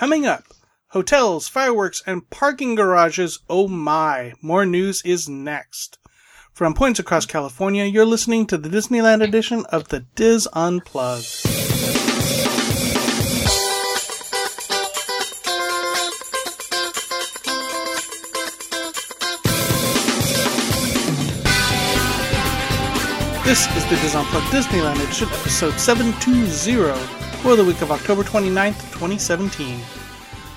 Coming up, hotels, fireworks, and parking garages. Oh my, more news is next. From points across California, you're listening to the Disneyland edition of the Dis Unplugged. This is the Dis Unplugged Disneyland edition, episode 720, for the week of October 29th, 2017.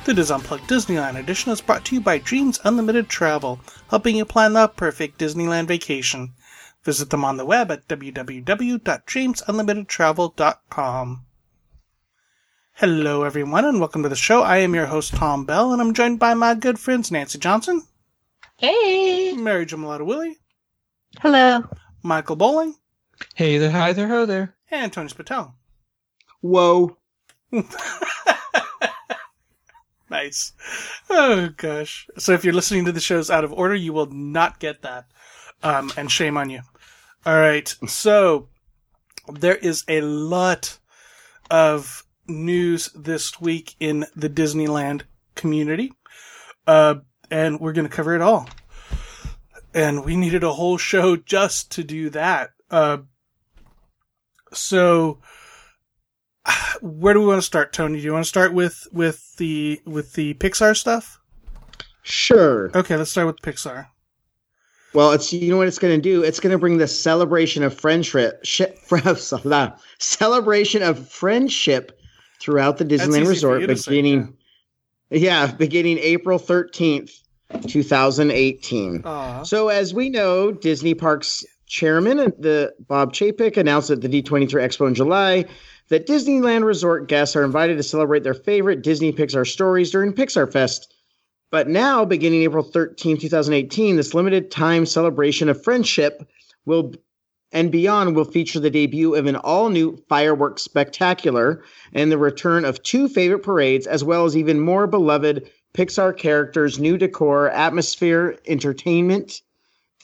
The Dis Unplugged Disneyland edition is brought to you by Dreams Unlimited Travel, helping you plan the perfect Disneyland vacation. Visit them on the web at www.dreamsunlimitedtravel.com. Hello, everyone, and welcome to the show. I am your host, Tom Bell, and I'm joined by my good friends Nancy Johnson, Hey. Mary Jamalata Willie, Hello. Michael Bowling, Hey there, hi there, ho there. and Tony Spatel. Whoa. Nice. Oh gosh. So if you're listening to the shows out of order, you will not get that. Um, and shame on you. All right. So there is a lot of news this week in the Disneyland community. Uh, and we're going to cover it all. And we needed a whole show just to do that. Uh, so, where do we want to start, Tony? Do you want to start with with the with the Pixar stuff? Sure. Okay, let's start with Pixar. Well, it's you know what it's going to do. It's going to bring the celebration of friendship, ship, celebration of friendship throughout the Disneyland Resort, beginning. yeah, beginning April thirteenth, two thousand eighteen. So, as we know, Disney Parks chairman uh, the Bob Chapek announced at the D23 Expo in July that Disneyland Resort guests are invited to celebrate their favorite Disney Pixar stories during Pixar Fest. But now, beginning April 13, 2018, this limited time celebration of friendship will and beyond will feature the debut of an all new fireworks spectacular and the return of two favorite parades, as well as even more beloved Pixar characters, new decor, atmosphere, entertainment,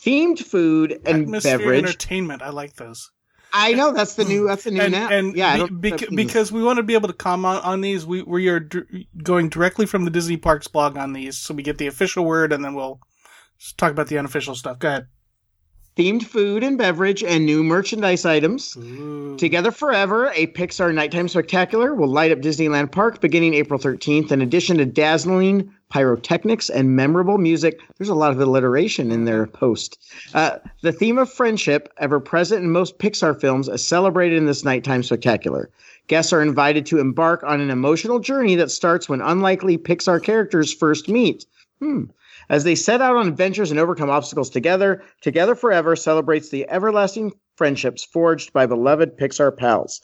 themed food, and Atmosphere beverage. entertainment. I like those. I know that's the new that's the new and, now. and yeah, be- don't- bec- that means- because we want to be able to comment on these, we we are d- going directly from the Disney Parks blog on these, so we get the official word, and then we'll talk about the unofficial stuff. Go ahead. Themed food and beverage and new merchandise items. Ooh. Together Forever, a Pixar nighttime spectacular, will light up Disneyland Park beginning April 13th. In addition to dazzling pyrotechnics and memorable music, there's a lot of alliteration in their post. Uh, the theme of friendship, ever present in most Pixar films, is celebrated in this nighttime spectacular. Guests are invited to embark on an emotional journey that starts when unlikely Pixar characters first meet. Hmm. As they set out on adventures and overcome obstacles together, Together Forever celebrates the everlasting friendships forged by beloved Pixar pals.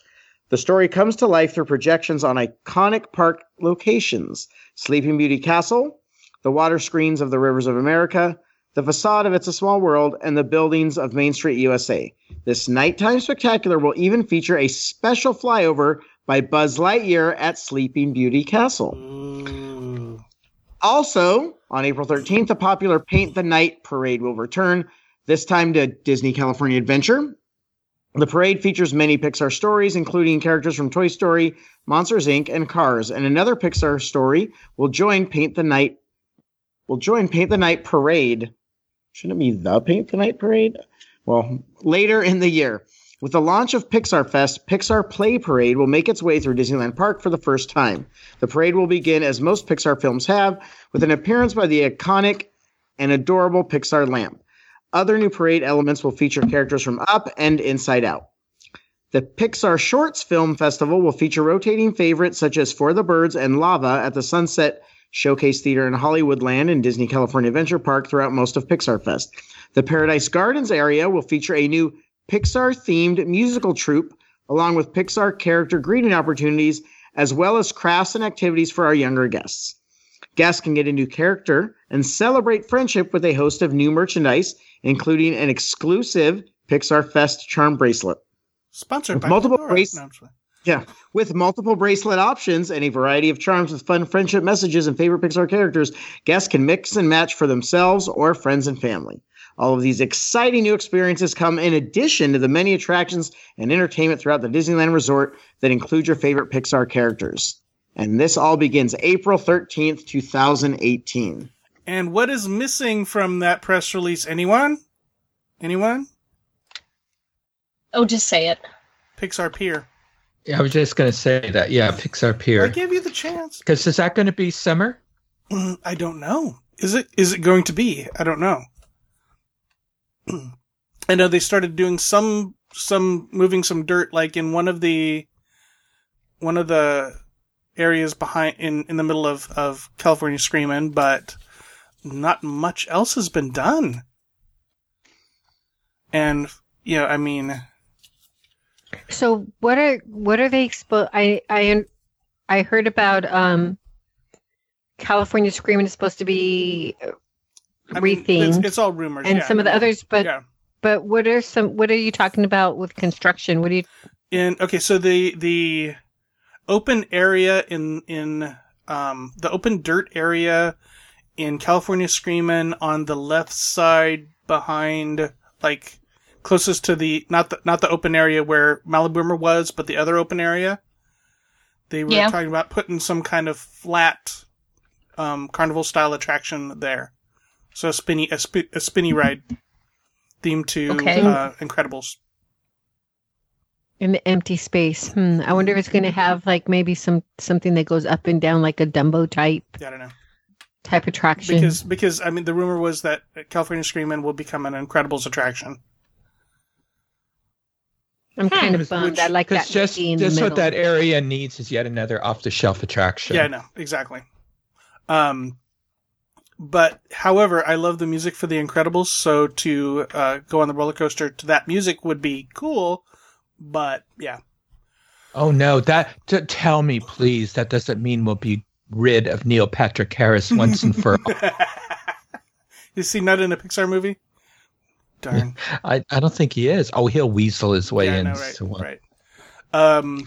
The story comes to life through projections on iconic park locations Sleeping Beauty Castle, the water screens of the Rivers of America, the facade of It's a Small World, and the buildings of Main Street USA. This nighttime spectacular will even feature a special flyover by Buzz Lightyear at Sleeping Beauty Castle. Also, on April 13th, the popular Paint the Night parade will return, this time to Disney California Adventure. The parade features many Pixar stories, including characters from Toy Story, Monsters Inc., and Cars. And another Pixar story will join Paint the Night. Will join Paint the Night parade. Shouldn't it be the Paint the Night parade? Well, later in the year. With the launch of Pixar Fest, Pixar Play Parade will make its way through Disneyland Park for the first time. The parade will begin, as most Pixar films have, with an appearance by the iconic and adorable Pixar lamp. Other new parade elements will feature characters from Up and Inside Out. The Pixar Shorts Film Festival will feature rotating favorites such as For the Birds and Lava at the Sunset Showcase Theater in Hollywoodland and Disney California Adventure Park throughout most of Pixar Fest. The Paradise Gardens area will feature a new Pixar themed musical troupe, along with Pixar character greeting opportunities, as well as crafts and activities for our younger guests. Guests can get a new character and celebrate friendship with a host of new merchandise, including an exclusive Pixar Fest charm bracelet. Sponsored With by multiple race- No, I'm just kidding. Yeah, with multiple bracelet options and a variety of charms with fun friendship messages and favorite Pixar characters, guests can mix and match for themselves or friends and family. All of these exciting new experiences come in addition to the many attractions and entertainment throughout the Disneyland Resort that include your favorite Pixar characters. And this all begins April 13th, 2018. And what is missing from that press release? Anyone? Anyone? Oh, just say it. Pixar Pier. Yeah, I was just going to say that. Yeah, Pixar Pier. I gave you the chance. Because is that going to be summer? Mm, I don't know. Is it? Is it going to be? I don't know. I know they started doing some some moving some dirt, like in one of the one of the areas behind in in the middle of of California Screamin', but not much else has been done. And you know, I mean, So what are what are they expo? I I I heard about um California Screaming is supposed to be I mean, it's, it's all rumors, and yeah, some of the others. But yeah. but what are some? What are you talking about with construction? What do you? in okay so the the open area in in um the open dirt area in california screamin' on the left side behind like closest to the not the not the open area where maliboomer was but the other open area they were Yeah. talking about putting some kind of flat um carnival style attraction there so a spinny a, spi- a spinny ride themed to Okay. uh incredibles In the empty space. Hmm. I wonder if it's going to have like maybe some something that goes up and down like a Dumbo type i don't know type attraction. because because I mean the rumor was that California Screamin' will become an Incredibles attraction. I'm kind of Which- bummed. I like Because that. just, in just the what that area needs is yet another off the shelf attraction. Yeah, no, exactly. Um, but however, I love the music for the Incredibles, so to uh, go on the roller coaster to that music would be cool. But yeah, Oh no, that t- tell me please that doesn't mean we'll be rid of Neil Patrick Harris once and for all. you see, not in a Pixar movie. Darn. I, I don't think he is. Oh, he'll weasel his way yeah, in. know, right, so, right. Um,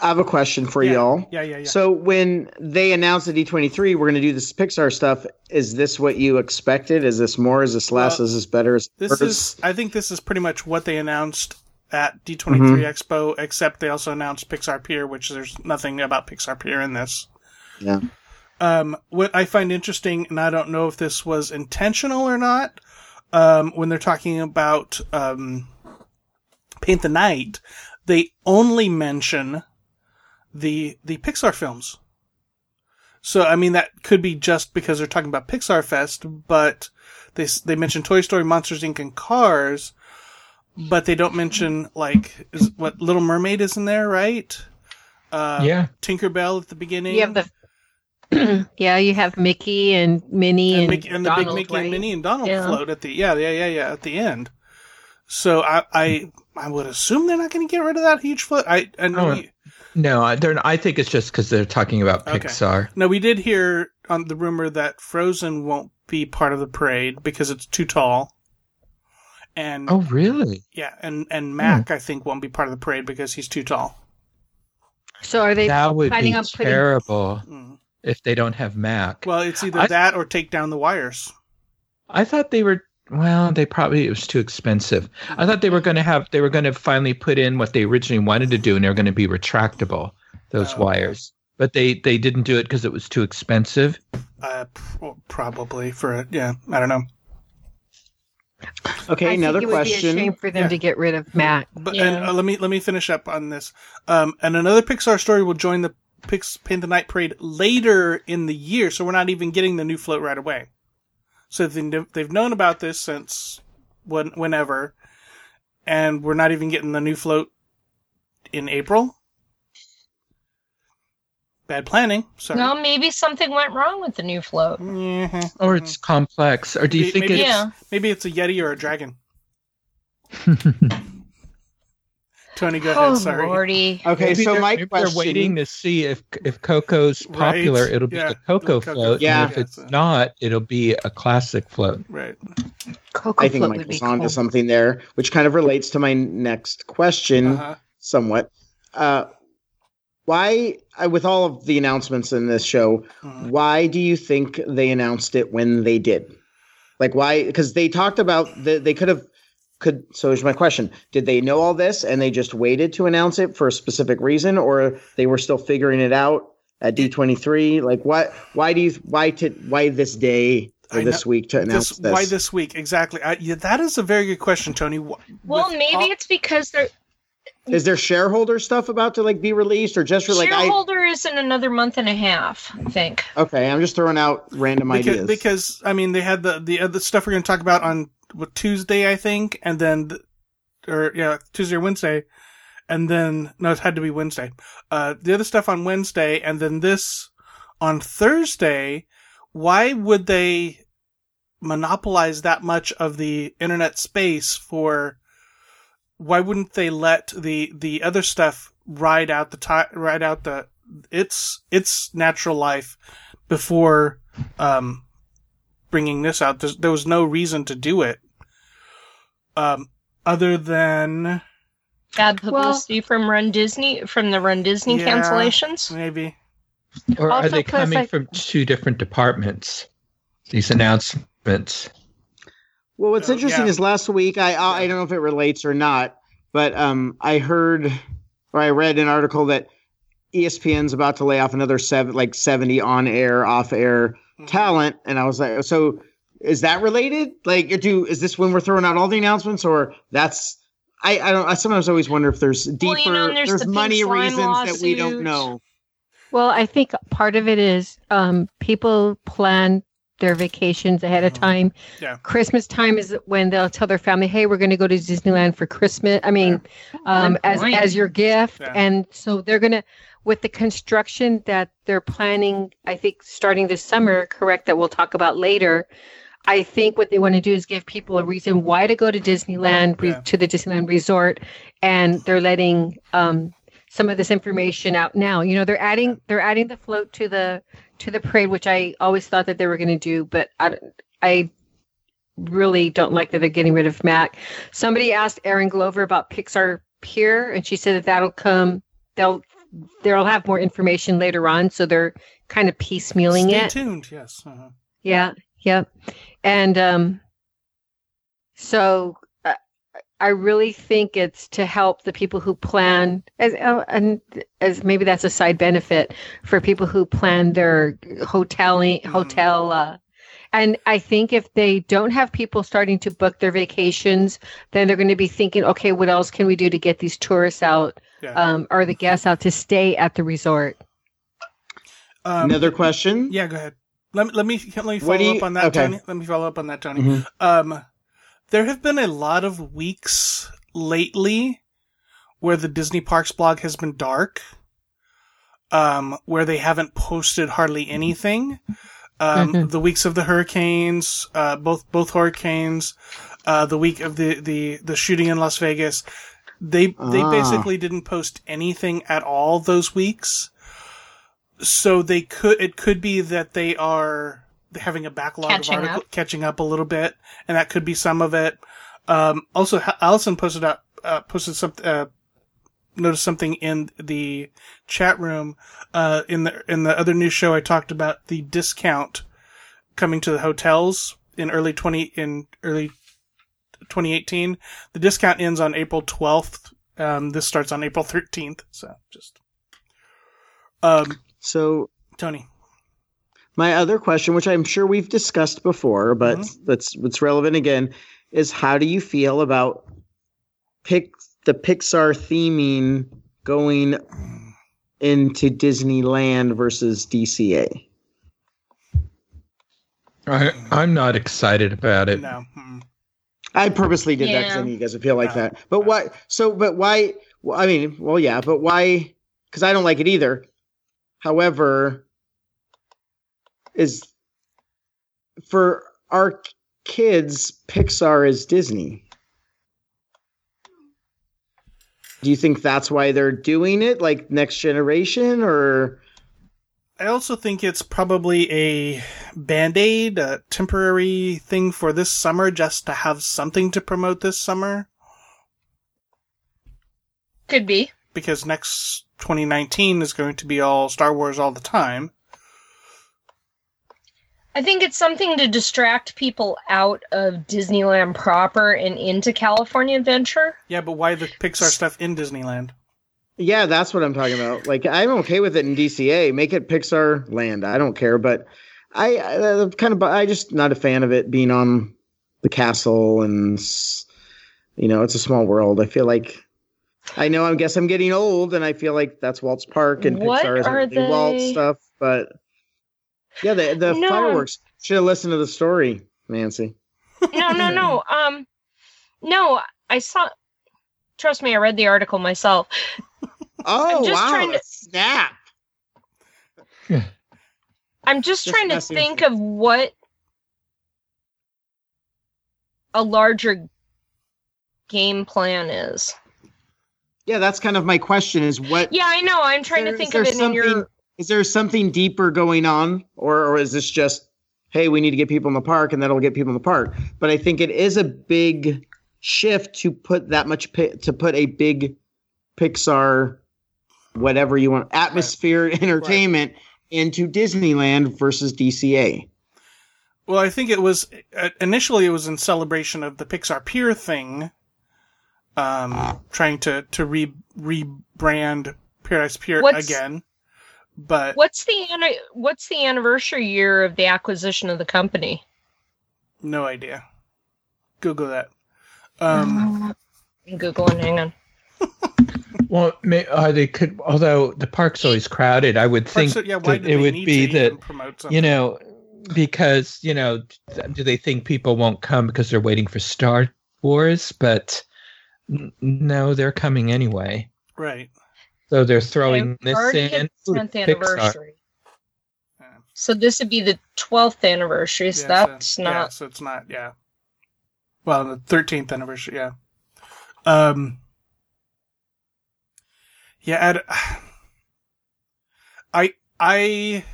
I have a question for yeah, y'all. Yeah, yeah, yeah. So when they announced at D23 we're going to do this Pixar stuff, is this what you expected? Is this more? Is this less? Is this better? Is This worse? is, I think, this is pretty much what they announced at D23 Mhm. Expo, except they also announced Pixar Pier, which there's nothing about Pixar Pier in this. Yeah. Um, what I find interesting, and I don't know if this was intentional or not, um, when they're talking about um, Paint the Night, they only mention the the Pixar films. So I mean that could be just because they're talking about Pixar Fest, but they they mention Toy Story, Monsters Inc, and Cars, but they don't mention like is what Little Mermaid is in there, right? Uh, yeah. Tinkerbell at the beginning. You have the. yeah, you have Mickey and Minnie and, and, Mickey, and the Donald, big Mickey right? and Minnie and Donald Yeah. float at the yeah yeah yeah yeah at the end. So I I I would assume they're not going to get rid of that huge foot. I and Oh, we, No, I, they're, I think it's just because they're talking about Okay. Pixar. no, we did hear on the rumor that Frozen won't be part of the parade because it's too tall. And Oh, really? yeah, and and Mac I think won't be part of the parade because he's too tall. So are they that would be on putting- terrible Mm. if they don't have Mac. Well, it's either I- that or take down the wires. I thought they were. Well, they probably it was too expensive. I thought they were going to have. They were going to finally put in what they originally wanted to do, and they're going to be retractable. Those Oh. wires, but they they didn't do it because it was too expensive. Uh, p- probably for a, yeah, I don't know. okay. I another think it would be a question. shame for them Yeah. to get rid of Matt. But Yeah. and uh, let me let me finish up on this. Um, and another Pixar story will join the Pix Paint the Night Parade later in the year, so we're not even getting the new float right away. So they kn- they've known about this since when whenever, and we're not even getting the new float in April. Bad planning. Sorry. No, maybe something went wrong with the new float. Yeah. Or it's complex. Or do you May- think maybe it's? Yeah. Maybe it's a Yeti or a dragon. Tony, go Oh, ahead. Sorry. lordy. Okay, Maybe so they're- my maybe question. they're waiting to see if if Coco's Right, popular, it'll be yeah, the Coco Coco float. Yeah. And if it's Yeah, so- not, it'll be a classic float. Right. Coco I think float would be Michael's onto cool. something there, which kind of relates to my next question Uh-huh. somewhat. Uh, why, uh, with all of the announcements in this show, Mhm. why do you think they announced it when they did? Like, why? Because they talked about the, they could have could. So here's my question: Did they know all this and they just waited to announce it for a specific reason, or they were still figuring it out at D23? Like what why do you why to why this day or I this know- week to announce This, this? why this week exactly? I, yeah, that is a very good question, Tony. Wh- Well, with maybe all- it's because they're Is there shareholder stuff about to like be released or just for like I shareholder is in another month and a half. I think. Okay, I'm just throwing out random because, ideas. because I mean they had the the uh, other stuff we're going to talk about on what, Tuesday I think, and then or yeah Tuesday or Wednesday, and then no it had to be Wednesday. Uh, the other stuff on Wednesday, and then this on Thursday. Why would they monopolize that much of the internet space for? Why wouldn't they let the the other stuff ride out the ti ride out the its its natural life before um, bringing this out. There's, there was no reason to do it, um, other than Bad Well- publicity from Run Disney from the Run Disney Yeah. cancellations. maybe. Or are they coming I- from two different departments? These announcements. Well, what's Uh, interesting yeah. is last week I I I don't know if it relates or not, but um I heard or I read an article that ESPN's about to lay off another seven like 70 on air, off air Mm-hmm. talent and I was like so is that related? Like do is this when we're throwing out all the announcements or that's I, I don't I sometimes always wonder if there's deeper Well, you know, there's there's the money Slime reasons that we don't know. Well, I think part of it is um, people plan their vacations ahead of Mhm. time. Yeah. Christmas time is when they'll tell their family, "Hey, we're going to go to Disneyland for Christmas." I mean, um, as as your gift, Yeah. and so they're going to with the construction that they're planning. I think starting this summer, correct? That we'll talk about later. I think what they want to do is give people a reason why to go to Disneyland, re- Yeah. to the Disneyland Resort, and they're letting um, some of this information out now. You know, they're adding they're adding the float to the to the parade, which I always thought that they were going to do, but I, I really don't like that they're getting rid of Mac. Somebody asked Erin Glover about Pixar Pier, and she said that that'll come. They'll they'll have more information later on, so they're kind of piecemealing Stay it. tuned. Yes. Uh-huh. Yeah, yep. And um so uh, I really think it's to help the people who plan as uh, and as maybe that's a side benefit for people who plan their hoteling hotel uh and I think if they don't have people starting to book their vacations, then they're going to be thinking, okay, what else can we do to get these tourists out Yeah. um, or the guests out to stay at the resort? Um, Another question? Yeah. Go ahead. Let me let me let me follow you- up on that, okay. Tony. Let me follow up on that, Tony. Mhm. Um, there have been a lot of weeks lately where the Disney Parks blog has been dark, um, where they haven't posted hardly anything. Um, Mhm. the weeks of the hurricanes, uh, both both hurricanes, uh, the week of the, the, the shooting in Las Vegas, they they Ah. basically didn't post anything at all those weeks. So they could it could be that they are having a backlog Catching of articles up. catching up a little bit, and that could be some of it. Um, also, Ha- Allison posted up uh, posted something. uh, noticed something in the chat room. Uh, in the in the other news show, I talked about the discount coming to the hotels in early twenty in early 2018. The discount ends on April 12th. Um, this starts on April 13th. So just um, So Tony. My other question, which I'm sure we've discussed before, but Mhm. that's what's relevant again, is how do you feel about pick the Pixar theming going into Disneyland versus DCA? I, I'm not excited about it. No. I purposely did that because I Yeah. knew you guys would feel like No. that. But why? So, but why? Well, I mean, well, yeah, but why? Because I don't like it either. However, is for our kids, Pixar is Disney. Do you think that's why they're doing it, like next generation, or I also think it's probably a band aid, a temporary thing for this summer, just to have something to promote this summer. Could be. Because next 2019 is going to be all Star Wars all the time. I think it's something to distract people out of Disneyland proper and into California Adventure. Yeah, but why the Pixar stuff in Disneyland? Yeah, that's what I'm talking about. Like, I'm okay with it in DCA. Make it Pixar land. I don't care, but I, I kind of I just not a fan of it being on the castle and you know it's a small world. I feel like I know I guess I'm getting old, and I feel like that's Walt's Park and What Pixar isn't are really Walt stuff. But yeah, the the No. fireworks should have listened to the story, Nancy. No, no, no. Um, no, I saw. Trust me, I read the article myself. Oh just wow! trying to- Snap. I'm just, Just trying to think of what a larger game plan is. Yeah, that's kind of my question. Is what Yeah, I know. I'm trying there- to think of it in your. is there something deeper going on or or is this just hey we need to get people in the park and that'll get people in the park but i think it is a big shift to put that much pi- to put a big pixar whatever you want atmosphere entertainment into disneyland versus dca Well, I think it was uh, initially it was in celebration of the Pixar Pier thing, um, trying to to re rebrand Paradise Pier again. But What's the What's the anniversary year of the acquisition of the company? no idea. Google that. Um, I'm googling. Hang on. Well, may, uh, they could. Although the park's always crowded, I would think so, yeah, that it would be that even you know because you know do they think people won't come because they're waiting for Star Wars? But n- no, they're coming anyway. right? So they're throwing They've this in. hit the Ooh, 10th anniversary. Yeah. So this would be the 12th anniversary. So Yeah, that's so, not. Yeah, so it's not. Yeah. Well, the thirteenth anniversary. Yeah. Um. Yeah. I'd, I. I.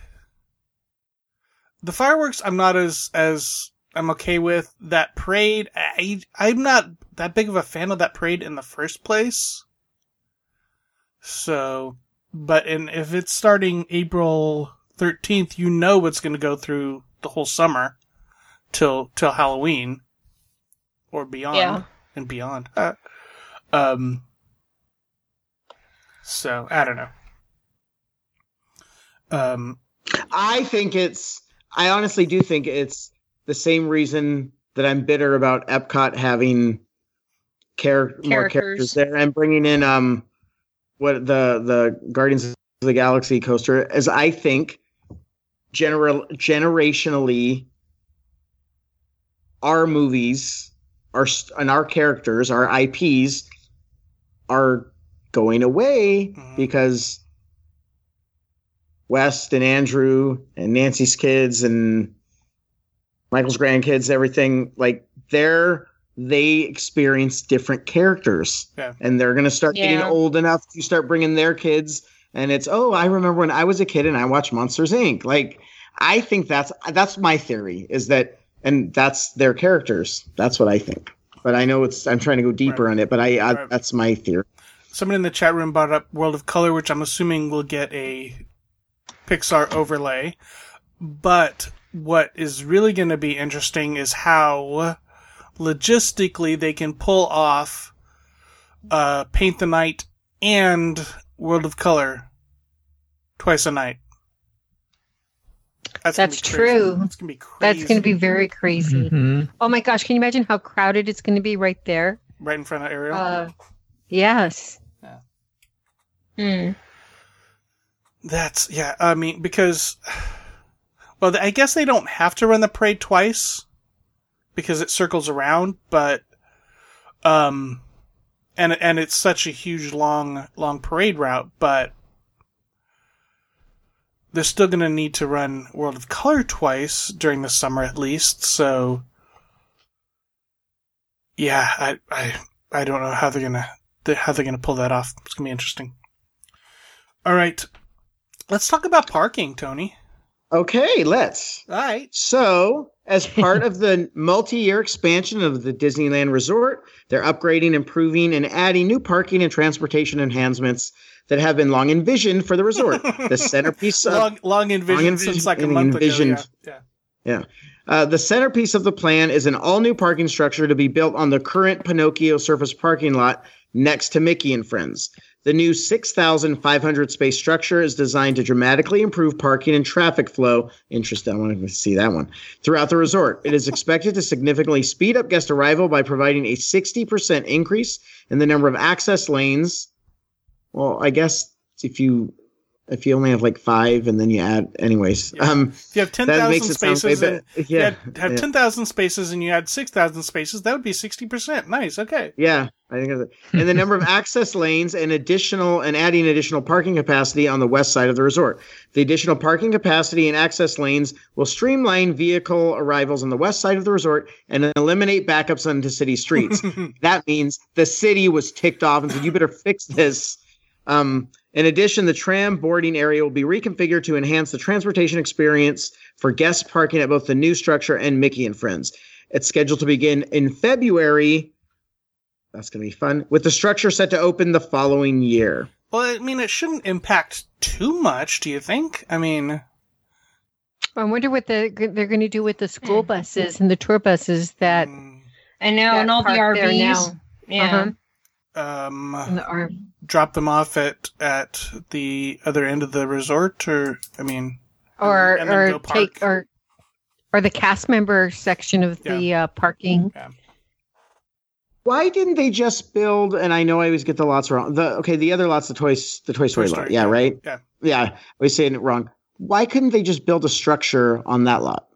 The fireworks. I'm not as as I'm okay with that parade. I I'm not that big of a fan of that parade in the first place. So, but in if it's starting April 13th, you know it's going to go through the whole summer till till Halloween or beyond Yeah. and beyond. Uh, um so I don't know. Um i think it's i honestly do think it's the same reason that i'm bitter about epcot having char- more Characters. characters there and bringing in um what the the guardians of the galaxy coaster as i think general generationally our movies our and our characters our ips are going away Mhm. because West and Andrew and Nancy's kids and Michael's grandkids, everything like they're they experience different characters, Yeah. and they're gonna start getting old enough to start bringing their kids. And it's oh, I remember when I was a kid and I watched Monsters Inc. Like I think that's that's my theory is that, and that's their characters. That's what I think. But I know it's I'm trying to go deeper Right. on it. But I, I Right. that's my theory. Someone in the chat room brought up World of Color, which I'm assuming will get a Pixar overlay. But what is really going to be interesting is how logistically they can pull off uh, Paint the Night and World of Color twice a night. That's, gonna That's true. That's gonna be crazy. That's going to be very crazy. Mhm. Oh my gosh, can you imagine how crowded it's going to be right there? right in front of Ariel. Uh, yes. Hmm. That's yeah. I mean, because well, I guess they don't have to run the parade twice because it circles around, but um, and and it's such a huge long long parade route, but they're still going to need to run World of Color twice during the summer at least. So yeah, I I I don't know how they're gonna how they're gonna pull that off. It's gonna be interesting. All right. Let's talk about parking, Tony. Okay, let's. All right. So, as part of the multi year expansion of the Disneyland Resort, they're upgrading, improving, and adding new parking and transportation enhancements that have been long envisioned for the resort. The centerpiece of long, long envisioned envisioned- since like a month envisioned. ago. Yeah. Uh, the centerpiece of the plan is an all new parking structure to be built on the current Pinocchio surface parking lot next to Mickey and Friends. The new 6,500 space structure is designed to dramatically improve parking and traffic flow. Interesting. I want to see that one throughout the resort. It is expected to significantly speed up guest arrival by providing a 60% increase in the number of access lanes. Well, I guess if you if you only have like five and then you add anyways Yeah. um If you have ten that makes it sound spaces, and yeah have yeah. ten thousand spaces, and you six thousand spaces, that would be sixty percent. Nice. Okay. Yeah, I think it's and the number of access lanes and additional and adding additional parking capacity on the west side of the resort. The additional parking capacity and access lanes will streamline vehicle arrivals on the west side of the resort and eliminate backups onto city streets. that means the city was ticked off and said, "You better fix this." Um, in addition, the tram boarding area will be reconfigured to enhance the transportation experience for guests parking at both the new structure and Mickey and Friends. It's scheduled to begin in February. That's going to be fun. With the structure set to open the following year. well, I mean, it shouldn't impact too much. Do you think? I mean, I wonder what the, they're going to do with the school buses and the tour buses that, mm, I know, that and all the park RVs. now. Yeah. Uh-huh. Um, And the R- drop them off at at the other end of the resort, or I mean, or and then or go take or or the cast member section of the uh, parking. Why didn't they just build? And I know I always get the lots wrong. The okay, the other lots, the toys, the Toy Story, lot. Story, Yeah, yeah. right. Yeah. yeah. I was saying it wrong. Why couldn't they just build a structure on that lot?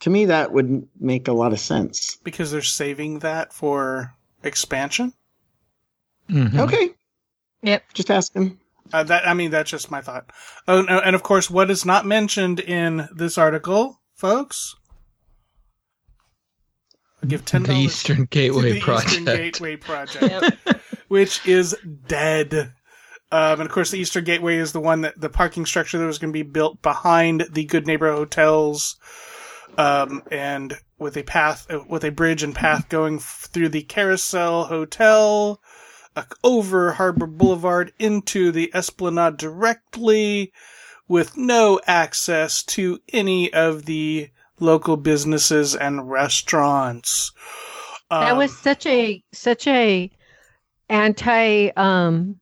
To me, that would make a lot of sense. because they're saving that for expansion. Mhm. Okay. Yep. Just asking. Uh, that I mean, that's just my thought. Oh, no, and of course, what is not mentioned in this article, folks? I'll give ten The dollars Eastern to Gateway the Project. Eastern Gateway Project, which is dead. Um, and of course, the Eastern Gateway is the one that the parking structure that was going to be built behind the Good Neighbor hotels, um, and with a path, uh, with a bridge and path going f- through the Carousel Hotel, over Harbor Boulevard into the Esplanade directly, with no access to any of the local businesses and restaurants. that Um, was such a such a anti um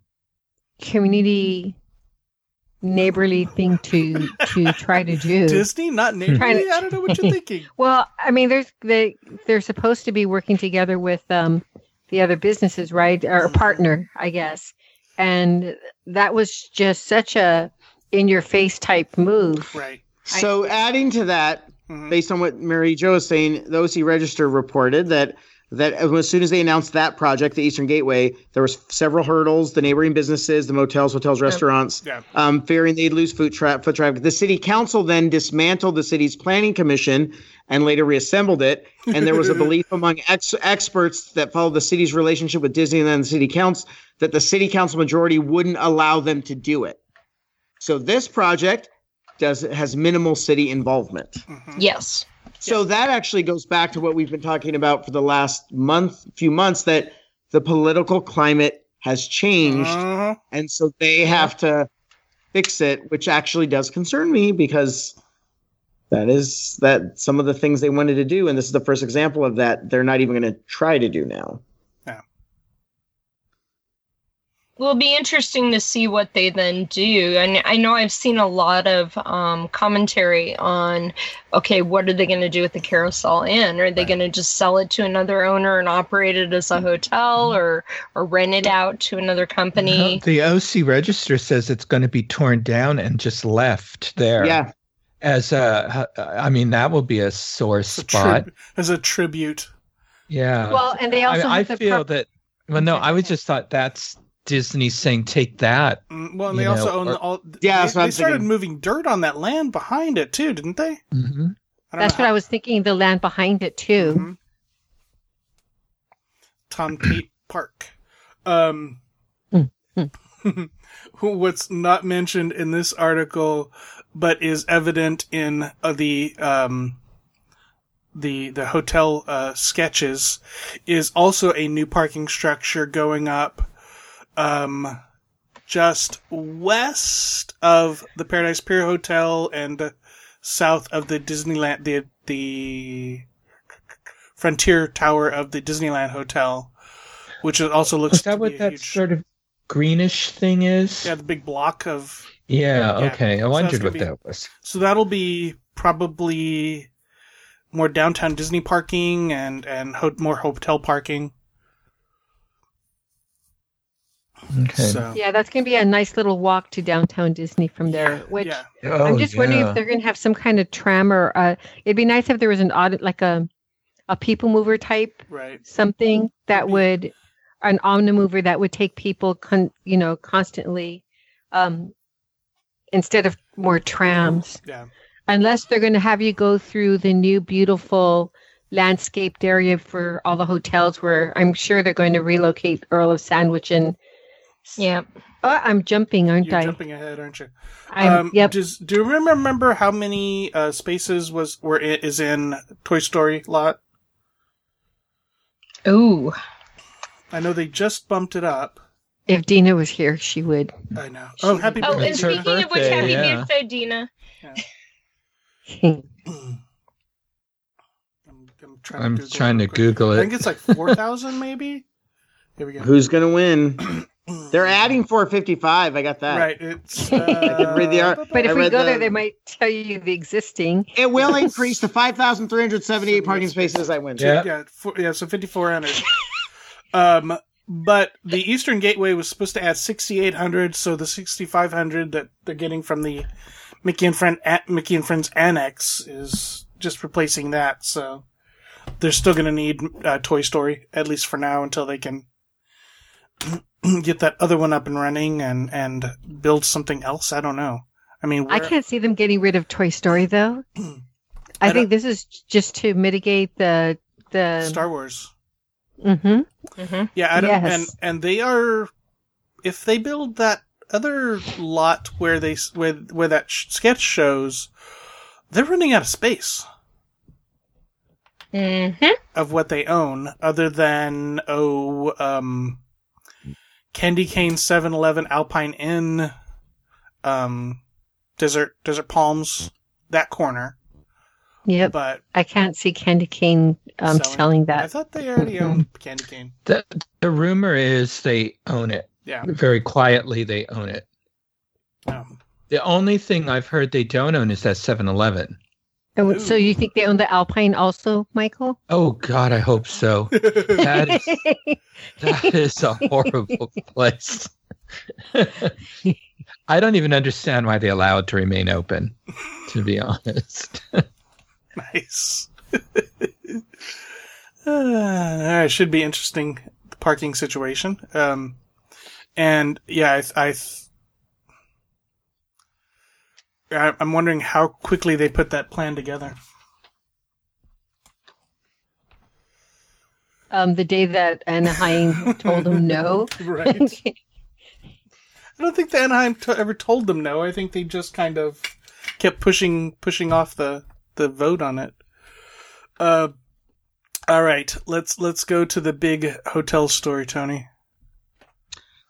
community neighborly thing to to try to do. Disney, not neighborly. To- I don't know what you're thinking. Well, I mean, there's they they're supposed to be working together with um the other businesses, right? Or a partner, I guess. And that was just such a in your face type move. Right. So adding to that, Mhm. based on what Mary Jo is saying, the OC Register reported that that as soon as they announced that project, the Eastern Gateway, there was several hurdles. The neighboring businesses, the motels, hotels, restaurants, Yeah. um, fearing they'd lose foot, tra- foot traffic. The city council then dismantled the city's planning commission and later reassembled it. And there was a belief among ex- experts that followed the city's relationship with Disneyland and the city council that the city council majority wouldn't allow them to do it. So this project does has minimal city involvement. Mhm. Yes. So that actually goes back to what we've been talking about for the last month, few months, that the political climate has changed, Uh-huh. and so they have to fix it, which actually does concern me because that is that some of the things they wanted to do, and this is the first example of that they're not even going to try to do now. Will be interesting to see what they then do. And I know I've seen a lot of um, commentary on, okay, what are they going to do with the Carousel Inn? Are they Right. going to just sell it to another owner and operate it as a hotel, or or rent it out to another No, company? the OC Register says it's going to be torn down and just left there. Yeah, As a, I mean, that will be a sore It's a spot. trib- as a tribute. Yeah. Well, and they also I, I the feel pro- that. Well, no, I was just thought that's Disney saying take that. Mm, Well, and You they also own or- the, all. Yeah, they, that's they I'm started thinking. moving dirt on that land behind it too, didn't they? hmm I That's know what I was thinking. The land behind it too. Mhm. Tom Tate Park. Um, what's not mentioned in this article, but is evident in uh, the um, the the hotel uh, sketches, is also a new parking structure going up, um, just west of the Paradise Pier Hotel and south of the Disneyland the the Frontier Tower of the Disneyland Hotel, which also looks Is that what a huge. sort of? greenish thing is? Yeah, the big block of. Yeah, Yeah. okay. I wondered gonna what be- that was. So that'll be probably more downtown Disney parking and and ho- more hotel parking. Okay. So Yeah, that's going to be a nice little walk to downtown Disney from there. Which yeah, Oh, I'm just wondering if they're going to have some kind of tram or uh, it'd be nice if there was an audit, like a a people mover type right. something that Maybe. would an omnimover that would take people con, you know constantly um instead of more trams Yeah, unless they're going to have you go through the new beautiful landscaped area for all the hotels where i'm sure they're going to relocate earl of sandwich and Yeah. oh i'm jumping aren't I? you're i jumping ahead, aren't you? i'm um, yep Does, do you remember how many uh, spaces was were i- is in Toy Story lot? Ooh. I know they just bumped it up. if dina was here she would I know. Oh, happy Oh, birthday! and It's her speaking of which, happy yeah. birthday, Dina. I'm, I'm trying I'm to Google trying it to real quick. Google I think it's like four thousand, maybe. Here we go. Who's going to win? They're adding 455. I got that. right. It's. I can read the uh, art- but if I we read go there they might tell you the existing It will increase to 5,378 parking spaces. I win. Yeah. yeah, four, yeah, so 5,400. um, but the Eastern Gateway was supposed to add 6,800, so the 6,500 that they're getting from the Mickey and Friend a- Mickey and Friends Annex is just replacing that. So they're still going to need uh, Toy Story at least for now until they can get that other one up and running and and build something else. I don't know. I mean, I can't see them getting rid of Toy Story though. I I think this is just to mitigate the the. Star Wars. Mm-hmm. mm-hmm. Yeah, I don't, Yes. and and they are if they build that other lot where they where where that sh- sketch shows, they're running out of space Mm hmm of what they own, other than oh, um, Candy Cane, Seven Eleven, Alpine Inn, um, Desert Desert Palms, that corner. Yep. But I can't see Candy Cane um, Selling. selling, I thought they already owned Candy Cane. The, the rumor is they own it. Yeah. Very quietly, they own it. Um, The only thing I've heard they don't own is that 7 Eleven. Oh, so you think they own the Alpine also, Michael? Oh, God, I hope so. That is, that is a horrible place. I don't even understand why they allow it to remain open, to be honest. Nice. uh, it should be interesting the parking situation. Um, and yeah, I, th- I, th- I, I'm wondering how quickly they put that plan together. um, the day that Anaheim told them no. Right. I don't think the Anaheim t- ever told them no. I think they just kind of kept pushing pushing off the the vote on it. Uh, all right, let's let's go to the big hotel story, Tony.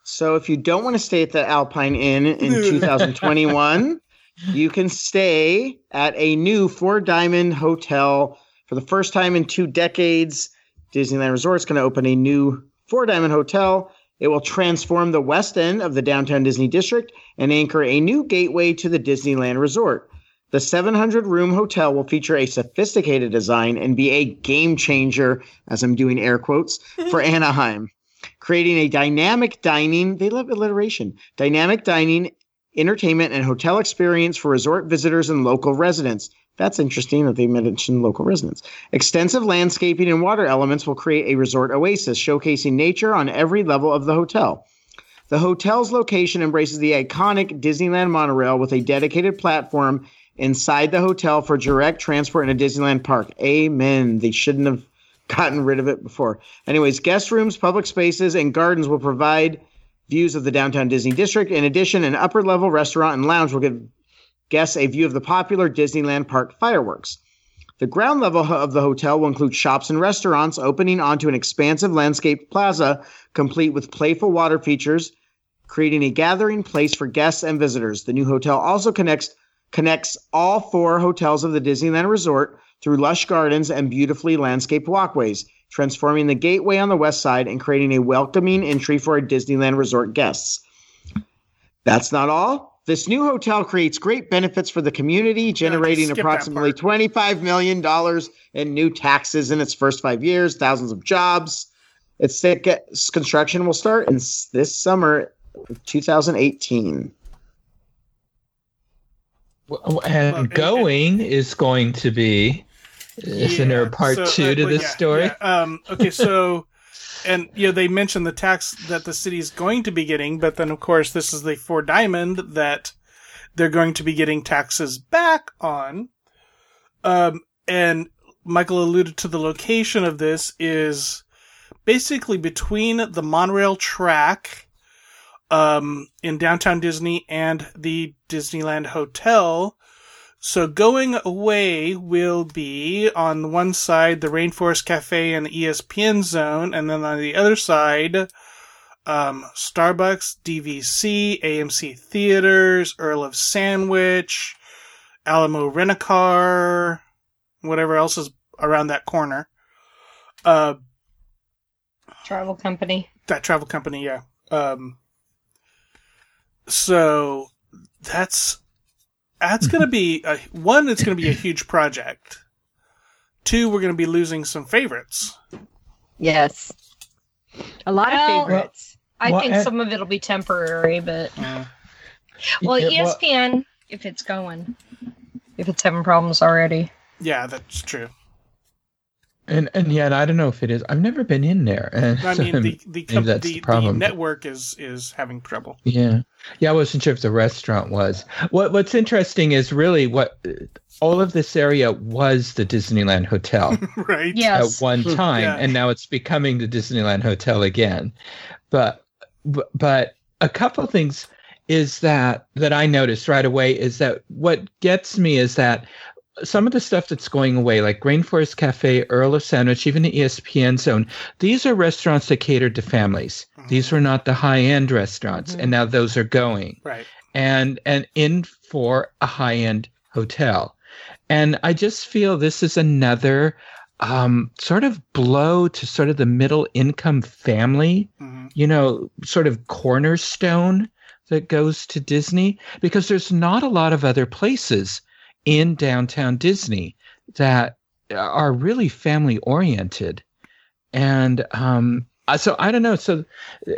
So if you don't want to stay at the Alpine Inn in 2021, you can stay at a new Four Diamond Hotel for the first time in two decades. Disneyland Resort is going to open a new Four Diamond Hotel. It will transform the west end of the downtown Disney district and anchor a new gateway to the Disneyland Resort. The 700 room hotel will feature a sophisticated design and be a game changer, as I'm doing air quotes, for Anaheim creating a dynamic dining, they love alliteration, dynamic dining, entertainment, and hotel experience for resort visitors and local residents. That's interesting that they mentioned local residents. Extensive landscaping and water elements will create a resort oasis, showcasing nature on every level of the hotel. The hotel's location embraces the iconic Disneyland monorail with a dedicated platform inside the hotel for direct transport into Disneyland Park. Amen. They shouldn't have gotten rid of it before. Anyways, guest rooms, public spaces, and gardens will provide views of the downtown Disney district. In addition, an upper level restaurant and lounge will give guests a view of the popular Disneyland Park fireworks. The ground level of the hotel will include shops and restaurants opening onto an expansive landscaped plaza complete with playful water features, creating a gathering place for guests and visitors. The new hotel also connects connects all four hotels of the Disneyland Resort through lush gardens and beautifully landscaped walkways, transforming the gateway on the west side and creating a welcoming entry for our Disneyland resort guests. That's not all. This new hotel creates great benefits for the community, generating skip that approximately $25 million in new taxes in its first five years, thousands of jobs. Its its construction will start in this summer 2018. Well, And going is going to be. Isn't there a part so, two uh, to this yeah, story? yeah, Um, okay, so, and you know, they mentioned the tax that the city is going to be getting, but then of course this is the Four Diamond that they're going to be getting taxes back on. Um, and Michael alluded to the location of this is basically between the monorail track, um, in downtown Disney and the Disneyland Hotel. So going away will be on one side the Rainforest Cafe and the ESPN zone, and then on the other side, um, Starbucks, DVC, AMC Theaters, Earl of Sandwich, Alamo Rent-A-Car, whatever else is around that corner. Uh, Travel company. that travel company, yeah. Um, so that's that's going to be a, one. It's going to be a huge project. Two, we're going to be losing some favorites. Yes. A lot Well- of favorites. I think and- some of it'll be temporary, but Uh, well, Yeah, well- ESPN if it's going, if it's having problems already. yeah, that's true. And and yeah, and I don't know if it is. I've never been in there. And I so mean, the the, com- that's the, the problem. the network is is having trouble. Yeah, yeah. I wasn't sure if the restaurant was. What What's interesting is really what all of this area was the Disneyland Hotel right? Yes. at one time, Yeah. and now it's becoming the Disneyland Hotel again. But but, but a couple things is that that I noticed right away is that what gets me is that some of the stuff that's going away, like Rainforest Cafe, Earl of Sandwich, even the ESPN Zone, these are restaurants that catered to families. Mhm. These were not the high end restaurants, Mhm. and now those are going Right. and and in for a high end hotel. And I just feel this is another um, sort of blow to sort of the middle income family, hmm you know, sort of cornerstone that goes to Disney because there's not a lot of other places in downtown Disney that are really family oriented. And um, so I don't know. So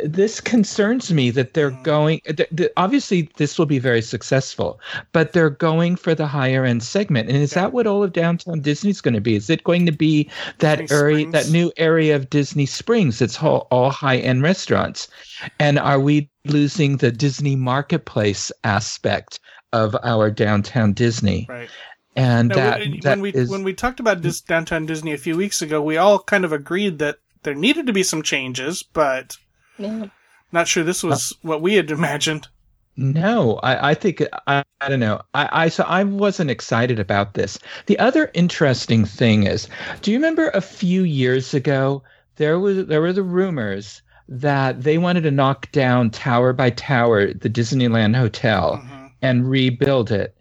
this concerns me that they're Mhm. going. Th- th- obviously, this will be very successful, but they're going for the higher end segment. And is Yeah. that what all of downtown Disney is going to be? Is it going to be that Disney area, that new area of Disney Springs? It's all, all high end restaurants. And are we losing the Disney marketplace aspect of our downtown Disney? Right. And Now, that, when, that when we is- when we talked about this downtown Disney a few weeks ago, we all kind of agreed that there needed to be some changes, but Yeah. not sure this was what we had imagined. No, I, I think I, I don't know. I, I so I wasn't excited about this. The other interesting thing is, do you remember a few years ago there was there were the rumors that they wanted to knock down tower by tower the Disneyland Hotel Mhm. And rebuild it,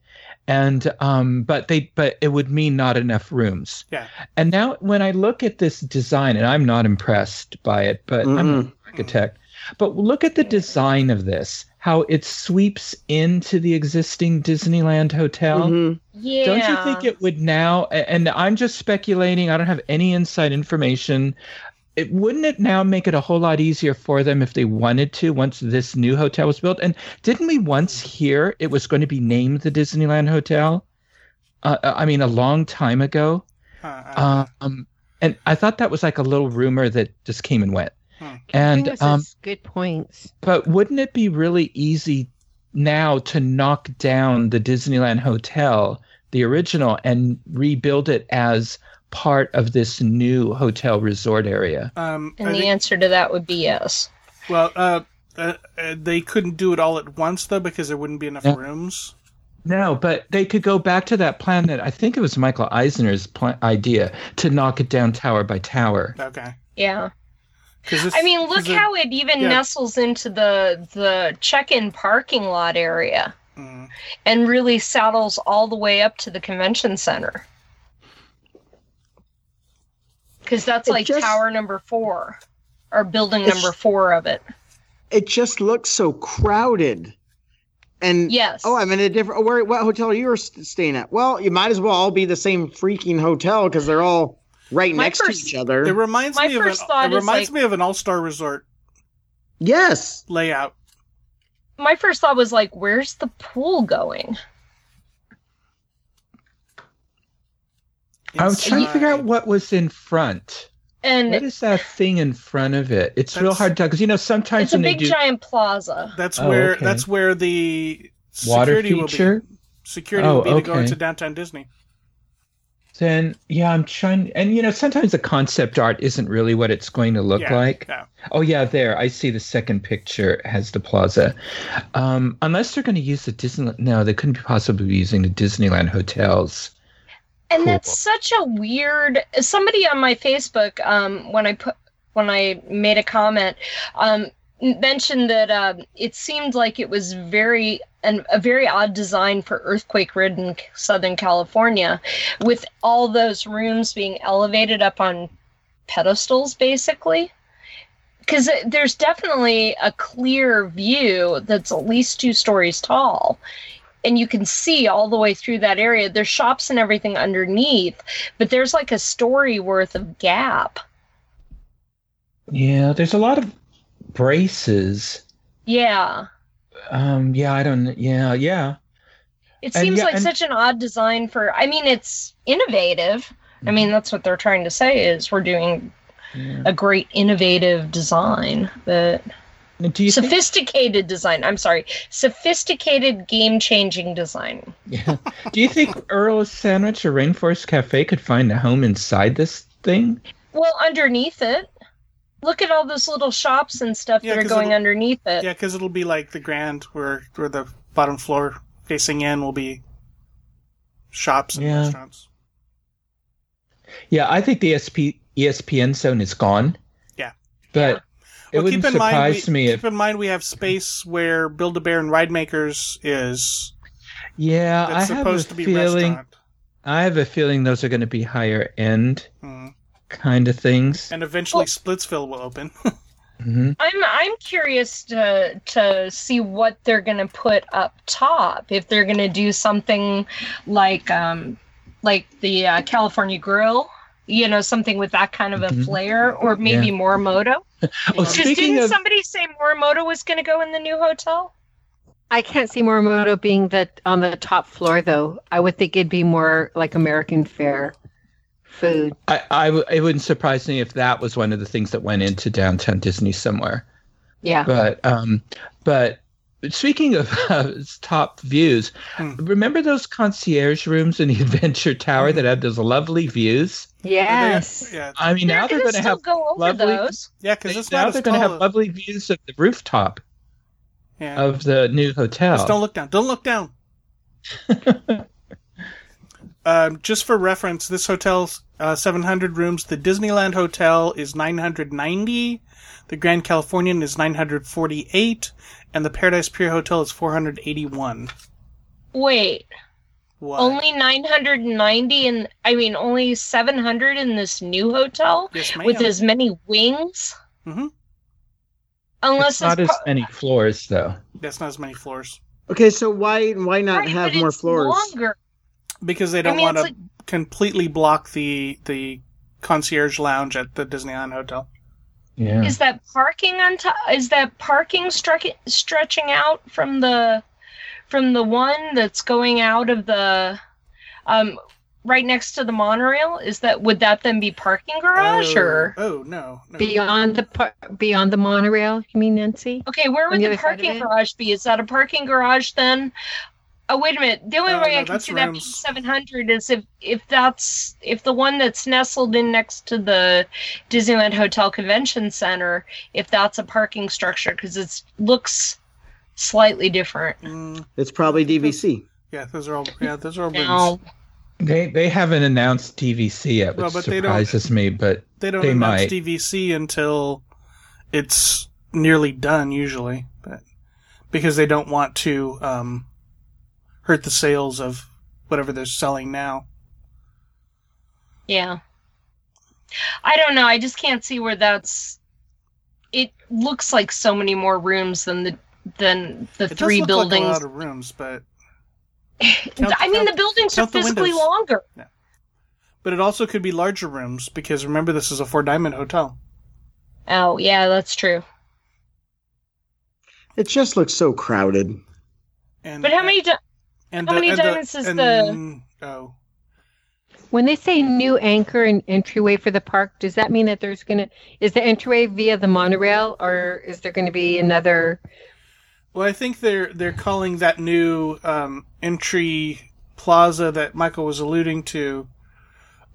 and um, but they but it would mean not enough rooms. Yeah. And now when I look at this design, and I'm not impressed by it, but I'm an architect. But look at the design of this, how it sweeps into the existing Disneyland hotel. Mhm. Yeah. Don't you think it would now? And I'm just speculating. I don't have any inside information. It wouldn't it now make it a whole lot easier for them if they wanted to once this new hotel was built? And didn't we once hear it was going to be named the Disneyland Hotel? Uh, I mean, a long time ago. Uh, uh, Um, and I thought that was like a little rumor that just came and went. Hmm. And um, good points. but wouldn't it be really easy now to knock down the Disneyland Hotel, the original, and rebuild it as part of this new hotel resort area? um, I and the think- answer to that would be yes. well, uh, uh, uh, they couldn't do it all at once though because there wouldn't be enough Yeah. rooms. No, but they could go back to that plan that I think it was Michael Eisner's pl- idea to knock it down tower by tower. Okay. Yeah. 'Cause this- I mean, look 'cause it- how it even yeah. nestles into the the check-in parking lot area Mm. and really saddles all the way up to the convention center. Because that's like just- tower number four or building number four of it. It just looks so crowded. And Yes. oh, I'm in a different. Oh, where? What hotel are you staying at? Well, you might as well all be the same freaking hotel because they're all right My next first- to each other. It reminds My me of an, first thought it is reminds like- me of an all-star resort yes. layout. My first thought was like, where's the pool going? I was trying to figure out what was in front. And What is that thing in front of it? It's real hard to tell because you know sometimes it's a when they big do giant plaza. That's Oh, where okay. that's where the water security will be. Security Oh, will be to go okay. into downtown Disney. then yeah, I'm trying. And you know sometimes the concept art isn't really what it's going to look Yeah, like. yeah. Oh yeah, there I see the second picture has the plaza. Um, unless they're going to use the Disneyland. No, they couldn't possibly be using the Disneyland hotels. And Cool. that's such a weird somebody on my facebook um when i put when i made a comment um mentioned that um it seemed like it was very an, a very odd design for earthquake ridden southern california with all those rooms being elevated up on pedestals basically because there's definitely a clear view that's at least two stories tall and you can see all the way through that area. There's shops and everything underneath, but there's like a story worth of gap. Yeah, there's a lot of braces. Yeah. Um, yeah, I don't. Yeah, yeah. It seems yeah, like and- such an odd design for I mean it's innovative. I mean that's what they're trying to say is we're doing yeah. a great innovative design, but Do you think? sophisticated design. I'm sorry. Sophisticated game-changing design. Yeah. Do you think Earl's Sandwich or Rainforest Cafe could find a home inside this thing? Well, underneath it, look at all those little shops and stuff Yeah, that are going underneath it. Yeah, because it'll be like the Grand, where where the bottom floor facing in will be shops and Yeah. restaurants. Yeah, I think the ESP, ESPN zone is gone. Yeah. But it Well, wouldn't keep in mind, surprise we, me keep if. in mind we have space where Build a Bear and Ridemakerz is. Yeah, I That's have a supposed to be feeling. restaurant. I have a feeling those are going to be higher end Hmm. kind of things. And eventually, Well- Splitsville will open. hmm I'm I'm curious to to see what they're gonna put up top. If they're gonna do something like um like the uh, California Grill, you know, something with that kind of a Mhm. flair, or maybe Morimoto. Oh, Because speaking didn't of, somebody say Morimoto was gonna go in the new hotel? I can't see Morimoto being the on the top floor though. I would think it'd be more like American fare food. I, I, w- it wouldn't surprise me if that was one of the things that went into downtown Disney somewhere. Yeah. But um, but speaking of uh, top views, Hmm. remember those concierge rooms in the Adventure Tower that had those lovely views? Yes. Yeah, I mean, now they're they're gonna going to still have go over lovely- those. yeah, because it's now they're going to have lovely views of the rooftop yeah. of the new hotel. Just don't look down. Don't look down. um, just for reference, this hotel's uh, 700 rooms. The Disneyland Hotel is 990. The Grand Californian is 948. And the Paradise Pier Hotel is 481. Wait, What? only 990 and I mean only 700 in this new hotel yes, ma'am. with as many wings? Mm-hmm. Unless it's not it's as many floors though. That's not as many floors. Okay, so why why not Right, have but more it's floors? Longer. Because they don't I mean, want to like completely block the the concierge lounge at the Disneyland Hotel. Yeah. is that parking on top? Is that parking stretch- stretching out from the from the one that's going out of the um right next to the monorail? Is that would that then be parking garage oh, or? oh no, no. Beyond the par- beyond the monorail, you mean Nancy? Okay, where would the the, other side of parking garage be? Is that a parking garage then? Oh wait a minute. The only No, way no, I can that's see that being seven hundred is if if that's if the one that's nestled in next to the Disneyland Hotel Convention Center, if that's a parking structure because it looks slightly different. Mm, It's probably DVC. yeah, those are all. Yeah, those are all rooms. Now, They they haven't announced DVC yet, Well, which but they don't- surprises me. But They don't They announce might. DVC until it's nearly done, usually, but because they don't want to um, hurt the sales of whatever they're selling now. yeah. I don't know. I just can't see where that's. It looks like so many more rooms than the than the It three does look buildings. like a lot of rooms, but count- I mean, count- the buildings are the physically windows. longer. but it also could be larger rooms because remember this is a four diamond hotel. Oh yeah, that's true. It just looks so crowded. And But how many? Di- and how many and diamonds is and- the- Oh, When they say new anchor and entryway for the park, does that mean that there's gonna is the entryway via the monorail, or is there going to be another? Well, I think they're they're calling that new um, entry plaza that Michael was alluding to.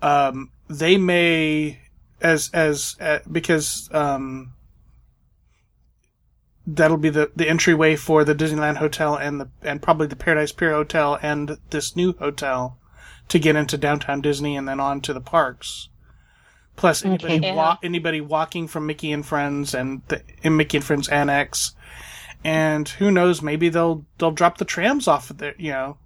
Um, they may as as uh, because um, that'll be the the entryway for the Disneyland Hotel and the and probably the Paradise Pier Hotel and this new hotel to get into downtown Disney and then on to the parks. Plus anybody Okay. wa- anybody walking from Mickey and Friends and the in Mickey and Friends Annex, and who knows maybe they'll they'll drop the trams off of there you know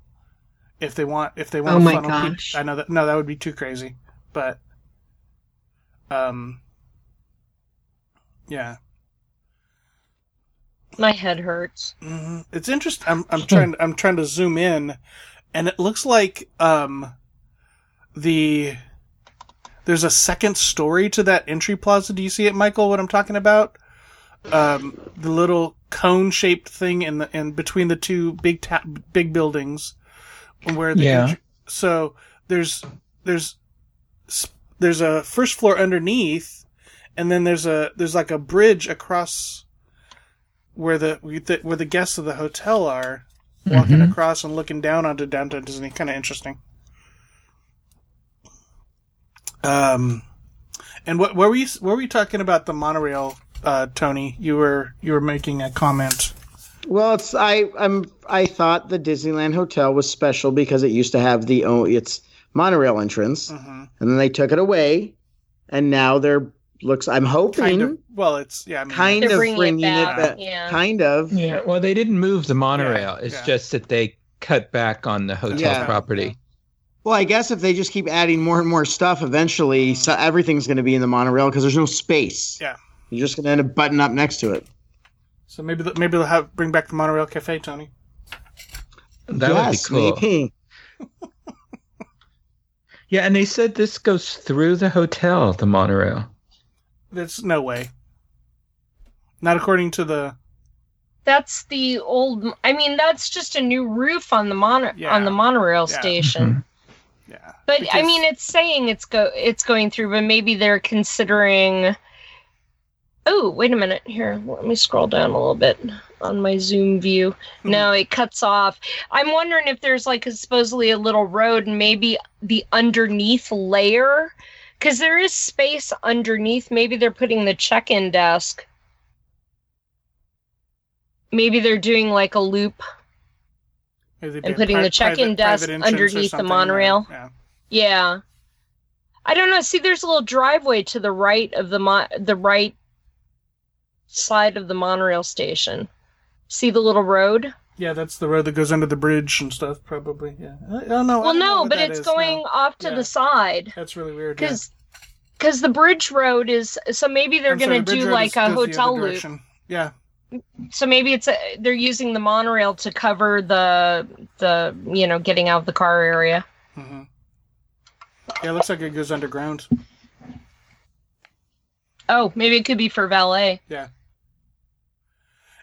if they want if they want Oh to my funnel peop- gosh. I know that no that would be too crazy but um yeah my head hurts. hmm It's interesting. I'm I'm trying I'm trying to zoom in, and it looks like um the there's a second story to that entry plaza. Do you see it, Michael? What I'm talking about? Um, the little cone shaped thing in the in between the two big ta- big buildings, where the Yeah. so there's there's there's a first floor underneath, and then there's a there's like a bridge across where the where the guests of the hotel are walking Mhm. across and looking down onto downtown Disney. Kind of interesting. Um, and what were you we were we talking about the monorail, uh, Tony? You were you were making a comment. Well, it's I I'm I thought the Disneyland Hotel was special because it used to have the oh its monorail entrance, hmm and then they took it away, and now they're looks. I'm hoping Kind of. Well, it's yeah. I mean, kind of bringing it bringing it back, back. yeah. Kind of. Yeah, well, they didn't move the monorail. it's yeah. just that they cut back on the hotel Yeah. property. Well, I guess if they just keep adding more and more stuff, eventually so everything's going to be in the monorail because there's no space. Yeah. You're just going to end up butting up next to it. So maybe the, maybe they'll have bring back the monorail cafe, Tony. That yes, would be cool. maybe. Yeah, and they said this goes through the hotel, the monorail. There's no way. Not according to the. That's the old. I mean, that's just a new roof on the mono Yeah. on the monorail Yeah. station. Mm-hmm. Yeah. But I mean, it's saying it's go it's going through, but maybe they're considering. Oh, wait a minute. Here, let me scroll down a little bit on my Zoom view. Hmm. No, it cuts off. I'm wondering if there's like a, supposedly a little road, and maybe the underneath layer, because there is space underneath. Maybe they're putting the check-in desk. Maybe they're doing like a loop. And putting the check-in desk private entrance or underneath the monorail. Yeah. Yeah. I don't know. See, there's a little driveway to the right of the mo- the right side of the monorail station. See the little road? Yeah, that's the road that goes under the bridge and stuff. Probably. Yeah. I, I don't know. I well, no, but it's going no. off to Yeah. the side That's really weird. yeah. because because the bridge road is so maybe they're gonna the do like is- a hotel loop. Yeah. So maybe it's a, they're using the monorail to cover the the you know getting out of the car area. hmm Yeah, it looks like it goes underground. Oh, maybe it could be for valet. Yeah.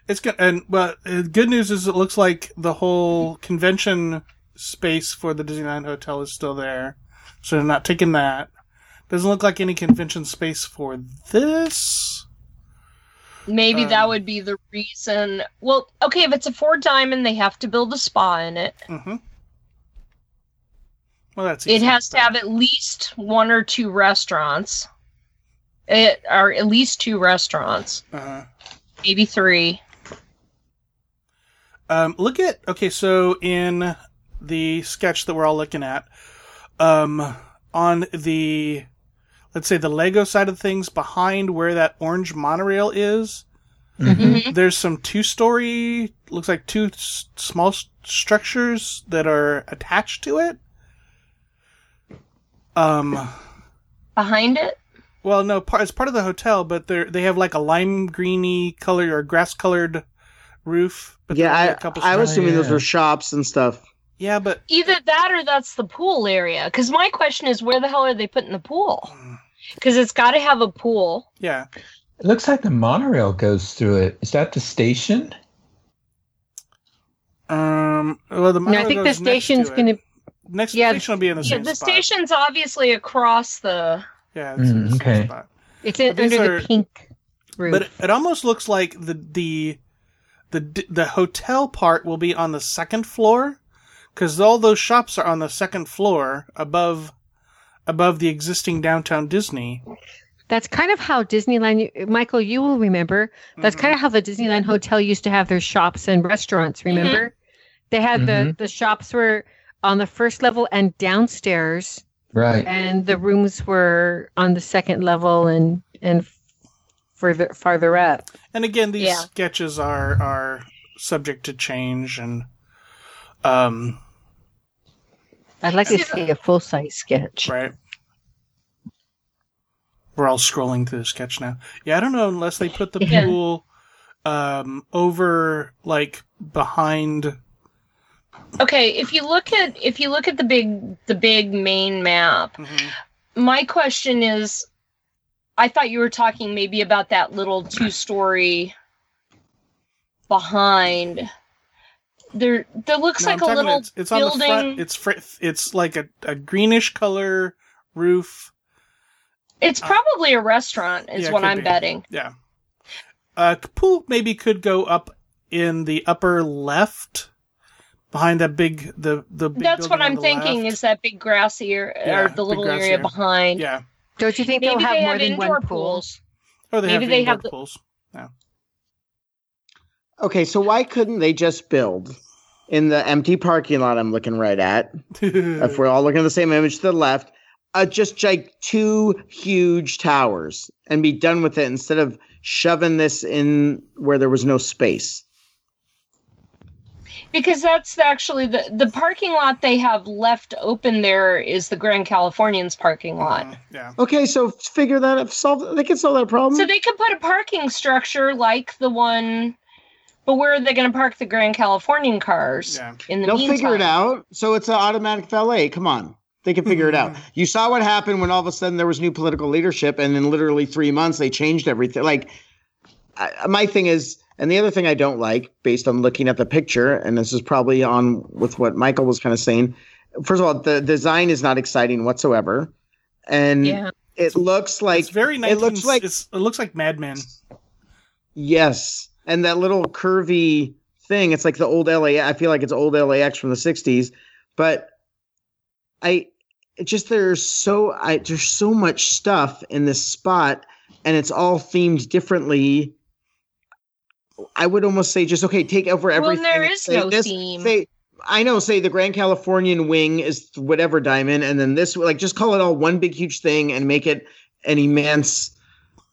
It's good, and but uh, good news is it looks like the whole convention space for the Disneyland Hotel is still there, so they're not taking that. Doesn't look like any convention space for this. Maybe that Um, would be the reason. Well, okay, if it's a four diamond, they have to build a spa in it. hmm Well, that's It has to have at least one or two restaurants. It or at least two restaurants, Uh-huh. maybe three. Um, look at okay. So in the sketch that we're all looking at, um, on the let's say the Lego side of things, behind where that orange monorail is, Mhm. there's some two-story, looks like two s- small s- structures that are attached to it. Um, Behind it, Well, no, part, it's part of the hotel, but they they have like a lime greeny color or grass colored roof. But yeah, there are I, a couple I was assuming those yeah. were shops and stuff. yeah, but Either that or that's the pool area. Because my question is, where the hell are they putting the pool? Because it's got to have a pool. yeah, It looks like the monorail goes through it. Is that the station? um, well, the No, I monorail think the goes next station's to going to. next yeah, station will be in the Yeah, same the spot. station's obviously across the. Yeah, it's Mm, same okay. spot. It's in, under are- the pink roof. But it, it almost looks like the the the the hotel part will be on the second floor because all those shops are on the second floor above above the existing downtown Disney. That's kind of how Disneyland, Michael, you will remember. That's Mhm. kind of how the Disneyland Hotel used to have their shops and restaurants. Remember, they had the Mhm. the shops were on the first level and downstairs, Right. and the rooms were on the second level and and further farther up. And again, these Yeah. sketches are are subject to change and um I'd like to See, see a full size sketch. right. We're all scrolling through the sketch now. Yeah, I don't know unless they put the Yeah. pool um over like behind Okay, if you look at if you look at the big the big main map, my question is I thought you were talking maybe about that little two story behind. There there looks No, like I'm a little it's, it's on the front. It's fr- it's like a, a greenish color roof. It's probably a restaurant, is Yeah, what I'm be. betting. Yeah. Uh, pool maybe could go up in the upper left, behind that big the the. Big That's what I'm thinking left. is that big grassy area Yeah, or the little area area. behind. Yeah. Don't you think Maybe they'll have they more have than indoor one pool? pools. Or they Maybe have they indoor have the- pools. Yeah. Okay, so why couldn't they just build in the empty parking lot I'm looking right at? if we're all looking at the same image to the left, uh, just like two huge towers and be done with it instead of shoving this in where there was no space. Because that's actually the the parking lot they have left open there is the Grand Californians parking lot. Mhm, yeah. Okay, so figure that out. Solve. They can solve that problem. So they could put a parking structure like the one but where are they going to park the Grand Californian cars Yeah. in the They'll meantime? figure it out. So it's an automatic valet. Come on. They can figure it out. You saw what happened when all of a sudden there was new political leadership, and in literally three months they changed everything. Like, I, my thing is, and the other thing I don't like, based on looking at the picture, and this is probably on with what Michael was kind of saying. First of all, the design is not exciting whatsoever, and Yeah. it looks like it's very. 19, it looks like it's, it looks like Mad Men. Yes, and that little curvy thing. It's like the old LA. I feel like it's old LAX from the '60s, but I it just there's so I there's so much stuff in this spot, and it's all themed differently. I would almost say just okay, take over Well, everything. there is say no this, theme. Say I know. Say the Grand Californian wing is whatever diamond, and then this like just call it all one big huge thing and make it an immense.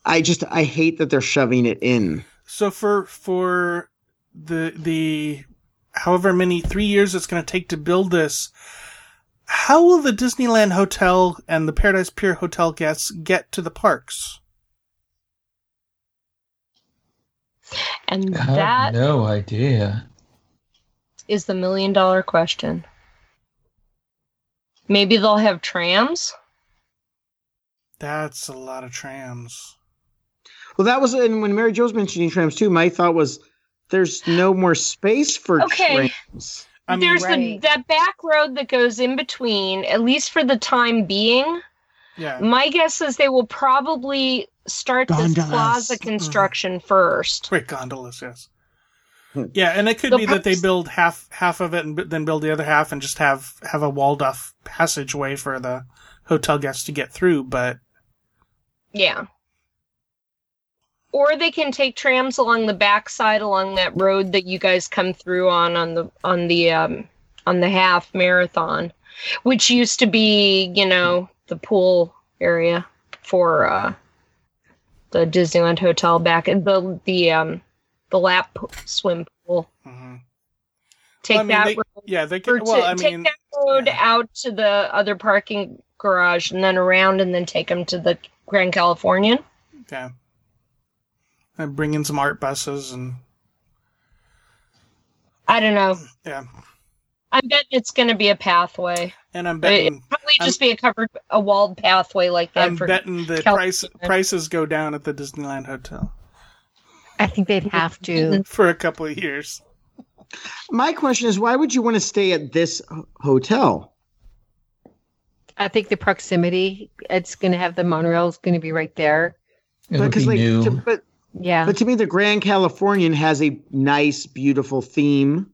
I just I hate that they're shoving it in. So for for the the however many three years it's going to take to build this, how will the Disneyland Hotel and the Paradise Pier Hotel guests get to the parks? And I have no idea. Is the million dollar question. Maybe they'll have trams? That's a lot of trams. Well, that was and when Mary Jo was mentioning trams too. My thought was, there's no more space for Okay. trams. I mean, There's the, that back road that goes in between, at least for the time being. yeah. My guess is they will probably start this plaza construction first. Wait, gondolas, yes. Hmm. Yeah, and it could The be that they build half half of it and b- then build the other half and just have have a walled off passageway for the hotel guests to get through. But Yeah. Or they can take trams along the backside along that road that you guys come through on on the on the um on the half marathon, which used to be, you know, the pool area for uh the Disneyland Hotel back in the the um the lap swim pool. mhm. Take Well, I mean, that they- road yeah, they could. Well, I take mean, that road yeah. out to the other parking garage and then around and then take them to the Grand Californian. Yeah. And bring in some ART buses and I don't know. yeah. I bet it's going to be a pathway. And I'm It betting probably just be a covered, a walled pathway like that. I'm for, betting the price prices go down at the Disneyland Hotel I think they'd have to. for a couple of years. My question is, why would you want to stay at this hotel? I think the proximity. It's going to have the monorail is going to be right there. It'll Because like, new. to, but Yeah. but to me, the Grand Californian has a nice, beautiful theme.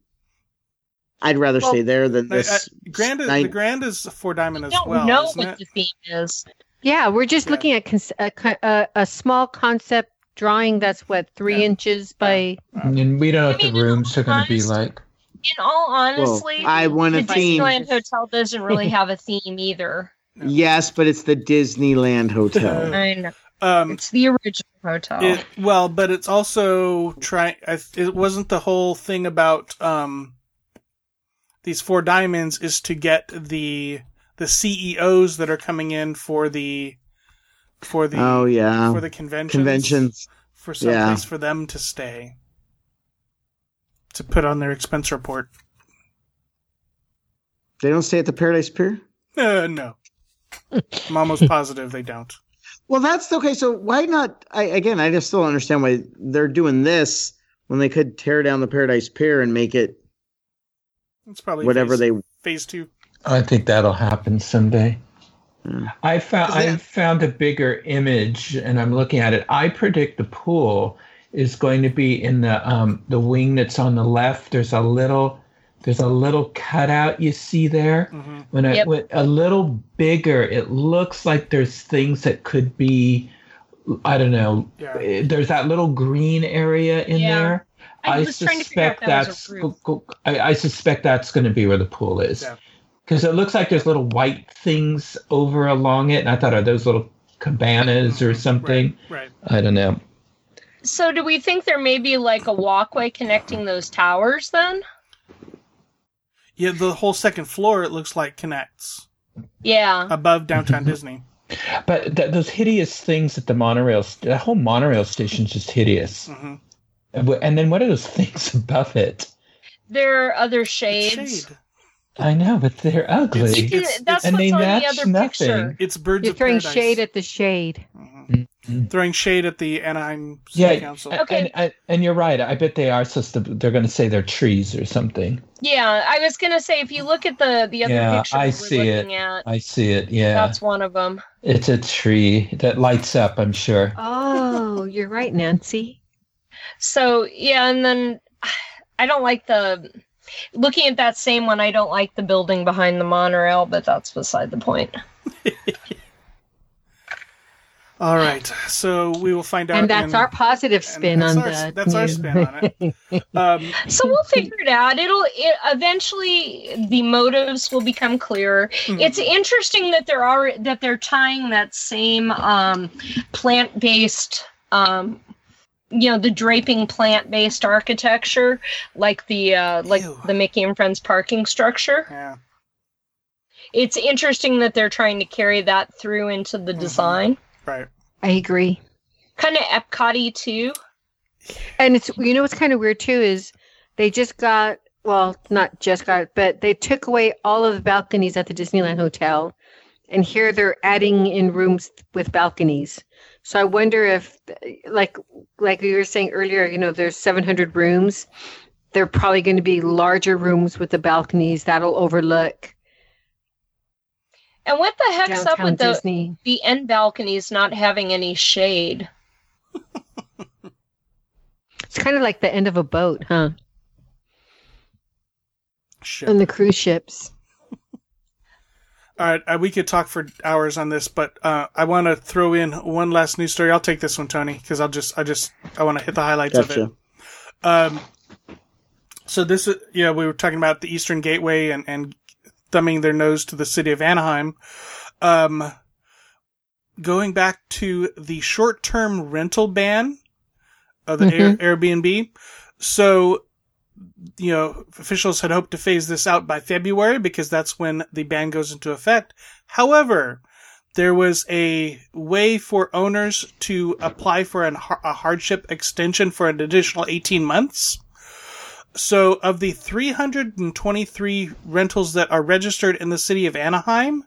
I'd rather Well, stay there than I- I- this. Grand is, night- the Grand is Four Diamond I as don't well, know isn't what it? the theme is. Yeah, we're just Yeah. looking at cons- a, a, a small concept drawing that's what three Yeah. inches by. and we don't know what the mean, rooms are going to be like. In all honesty, I want a the theme. Disneyland Hotel doesn't really have a theme either. Yes, but it's the Disneyland Hotel. I know. Um, It's the original hotel. it, well, but it's also trying. It wasn't the whole thing about um, these four diamonds is to get the the CEOs that are coming in for the for the oh yeah, for the conventions conventions. for some Yeah. place for them to stay to put on their expense report. They don't stay at the Paradise Pier. Uh, no, I'm almost positive they don't. Well, that's okay. So why not? I again, I just still don't understand why they're doing this when they could tear down the Paradise Pier and make it It's probably whatever phase, they. phase two. I think that'll happen someday. Hmm. I found Is that- I found a bigger image, and I'm looking at it. I predict the pool is going to be in the um, the wing that's on the left. There's a little there's a little cutout you see there. hmm When I Yep. went a little bigger, it looks like there's things that could be. I don't know. Yeah. eh, There's that little green area in Yeah. there. I I, was trying to figure out suspect if that that's. a roof. go- go- I, I suspect that's going to be where the pool is, Yeah. because it looks like there's little white things over along it, and I thought are those little cabanas or Mhm. something. Right. I don't know. So, do we think there may be like a walkway connecting those towers then? Yeah, the whole second floor it looks like connects Yeah. above downtown Disney. But th- those hideous things at the monorail, st- the whole monorail station's just hideous. hmm And then what are those things above it? There are other shades. Shade. I know, but they're ugly. It's- You can, it's- that's and what's they on the match other nothing. picture. It's birds You're throwing paradise. shade at the shade. Mhm. Mhm. Throwing shade at the Anaheim City Yeah, Council. and, Okay. and, and you're right. I bet they are supposed to. They're going to say they're trees or something. Yeah, I was gonna say if you look at the the other Yeah, picture I we see were it. at, I see it. Yeah, that's one of them. it's a tree that lights up. I'm sure. Oh, you're right, Nancy. So yeah, and then I don't like the looking at that same one. I don't like the building behind the monorail, but that's beside the point. All right, so we will find out. And that's in- our positive positive spin on our, the. That's our spin on it. Um, So we'll figure it out. It'll it, eventually the motives will become clearer. hmm. It's interesting that there are that they're tying that same um, plant-based, um, you know, the draping plant-based architecture, like the uh, like Ew. the Mickey and Friends parking structure. yeah. It's interesting that they're trying to carry that through into the Mhm. design, Right. I agree. kind of Epcot-y too. And it's you know what's kind of weird too is they just got well not just got but they took away all of the balconies at the Disneyland Hotel, and here they're adding in rooms with balconies. So I wonder if like like we were saying earlier, you know, there's 700 rooms. They're probably going to be larger rooms with the balconies that'll overlook And what the heck's up with the Disney. the end balconies not having any shade? It's kind of like the end of a boat, huh? Shit. On the cruise ships. All right, uh, we could talk for hours on this, but uh, I want to throw in one last news story. I'll take this one, Tony, because I'll just, I just, I want to hit the highlights of it. Um, so this is, yeah, we were talking about the Eastern Gateway and and thumbing their nose to the city of Anaheim. Um, going back to the short-term rental ban of the Air, Airbnb. So, you know, officials had hoped to phase this out by February because that's when the ban goes into effect. However, there was a way for owners to apply for an, a hardship extension for an additional 18 months. So, of the 323 rentals that are registered in the city of Anaheim,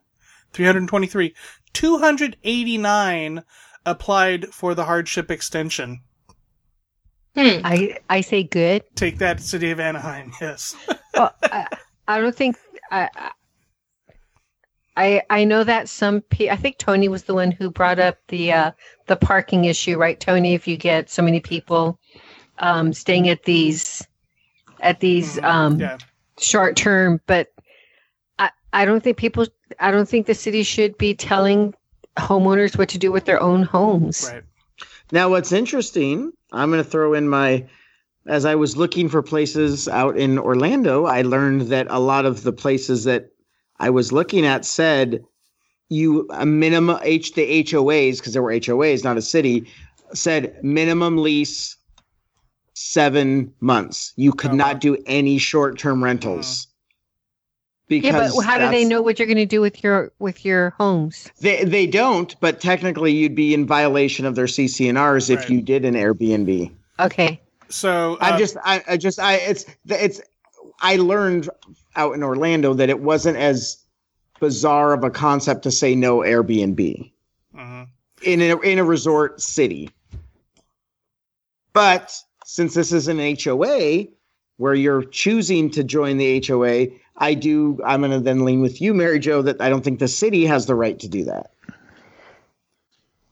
323, 289 applied for the hardship extension. Hmm. I I say good. Take that, city of Anaheim. Yes. well, I, I don't think I, I I know that some pe- I think Tony was the one who brought up the uh, the parking issue, right, Tony? If you get so many people um, staying at these at these um, yeah. short term, but I I don't think people I don't think the city should be telling homeowners what to do with their own homes. Right. Now, what's interesting, I'm going to throw in my. As I was looking for places out in Orlando, I learned that a lot of the places that I was looking at said you a minimum H the HOAs because there were HOAs, not a city, said minimum lease seven months. You could Oh, wow. not do any short term rentals. Because Yeah, but how do they know what you're going to do with your with your homes? They they don't, but technically you'd be in violation of their CC&Rs if you did an Airbnb. Okay. So I'm uh, just I, I just I it's it's I learned out in Orlando that it wasn't as bizarre of a concept to say no Airbnb mhm. in a in a resort city. But since this is an HOA where you're choosing to join the HOA, I do I'm going to then lean with you Mary Jo that I don't think the city has the right to do that.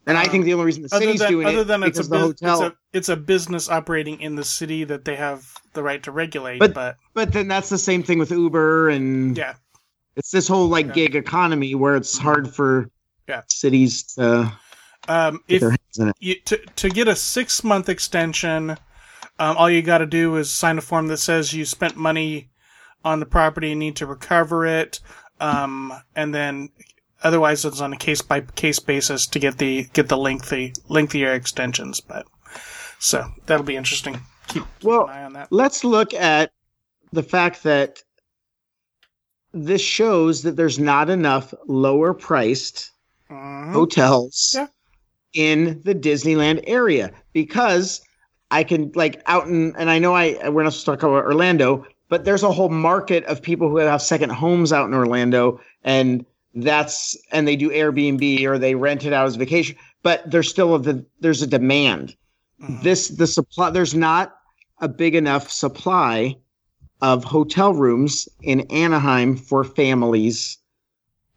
And I think the only reason the city's than doing other it than it's a, because the hotel it's a it's a business operating in the city that they have the right to regulate. But- but But then that's the same thing with Uber and yeah, it's this whole like Yeah. gig economy where it's hard for Yeah. cities to um, get if their hands in it. you to to get a six month extension, um, all you got to do is sign a form that says you spent money on the property and need to recover it, um, and then otherwise it's on a case by case basis to get the get the lengthy lengthier extensions. But so that'll be interesting. Keep, keep Well, an eye on that. Let's look at the fact that this shows that there's not enough lower priced Mhm. hotels Yeah. in the Disneyland area because I can like out in and I know I we're not supposed to talk about Orlando, but there's a whole market of people who have second homes out in Orlando and that's and they do Airbnb or they rent it out as vacation, but there's still a the there's a demand. Mhm. This the supply there's not a big enough supply of hotel rooms in Anaheim for families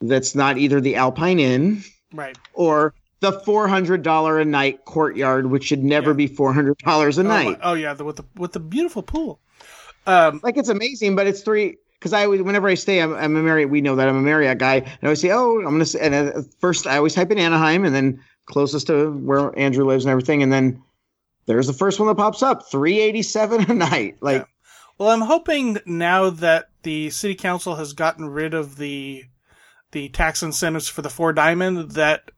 that's not either the Alpine Inn right. or the four hundred dollar a night courtyard, which should never Yeah. be four hundred dollars a Oh, night. Oh, yeah, the, with the with the beautiful pool. Um, Like it's amazing, but it's three. Because I always, whenever I stay, I'm, I'm a Marriott. We know that I'm a Marriott guy, and I always say, "Oh, I'm gonna." Say, and at first, I always type in Anaheim, and then closest to where Andrew lives and everything, and then there's the first one that pops up, three eighty seven a night. Like, Well, I'm hoping now that the city council has gotten rid of the the tax incentives for the four diamond, that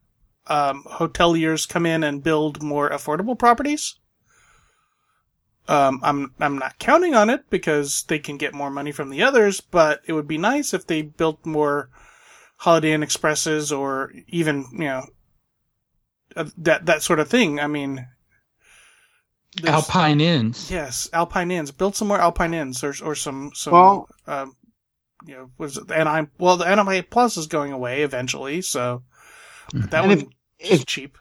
um, hoteliers come in and build more affordable properties. Um, I'm I'm not counting on it because they can get more money from the others, but it would be nice if they built more Holiday Inn Expresses or even you know uh, that that sort of thing. I mean, Alpine Inns. Yes, Alpine Inns. Build some more Alpine Inns, or or some some. Well- um, you know, was it the Anaheim? Well, the Anaheim Plus is going away eventually, so that And one if- is if- cheap.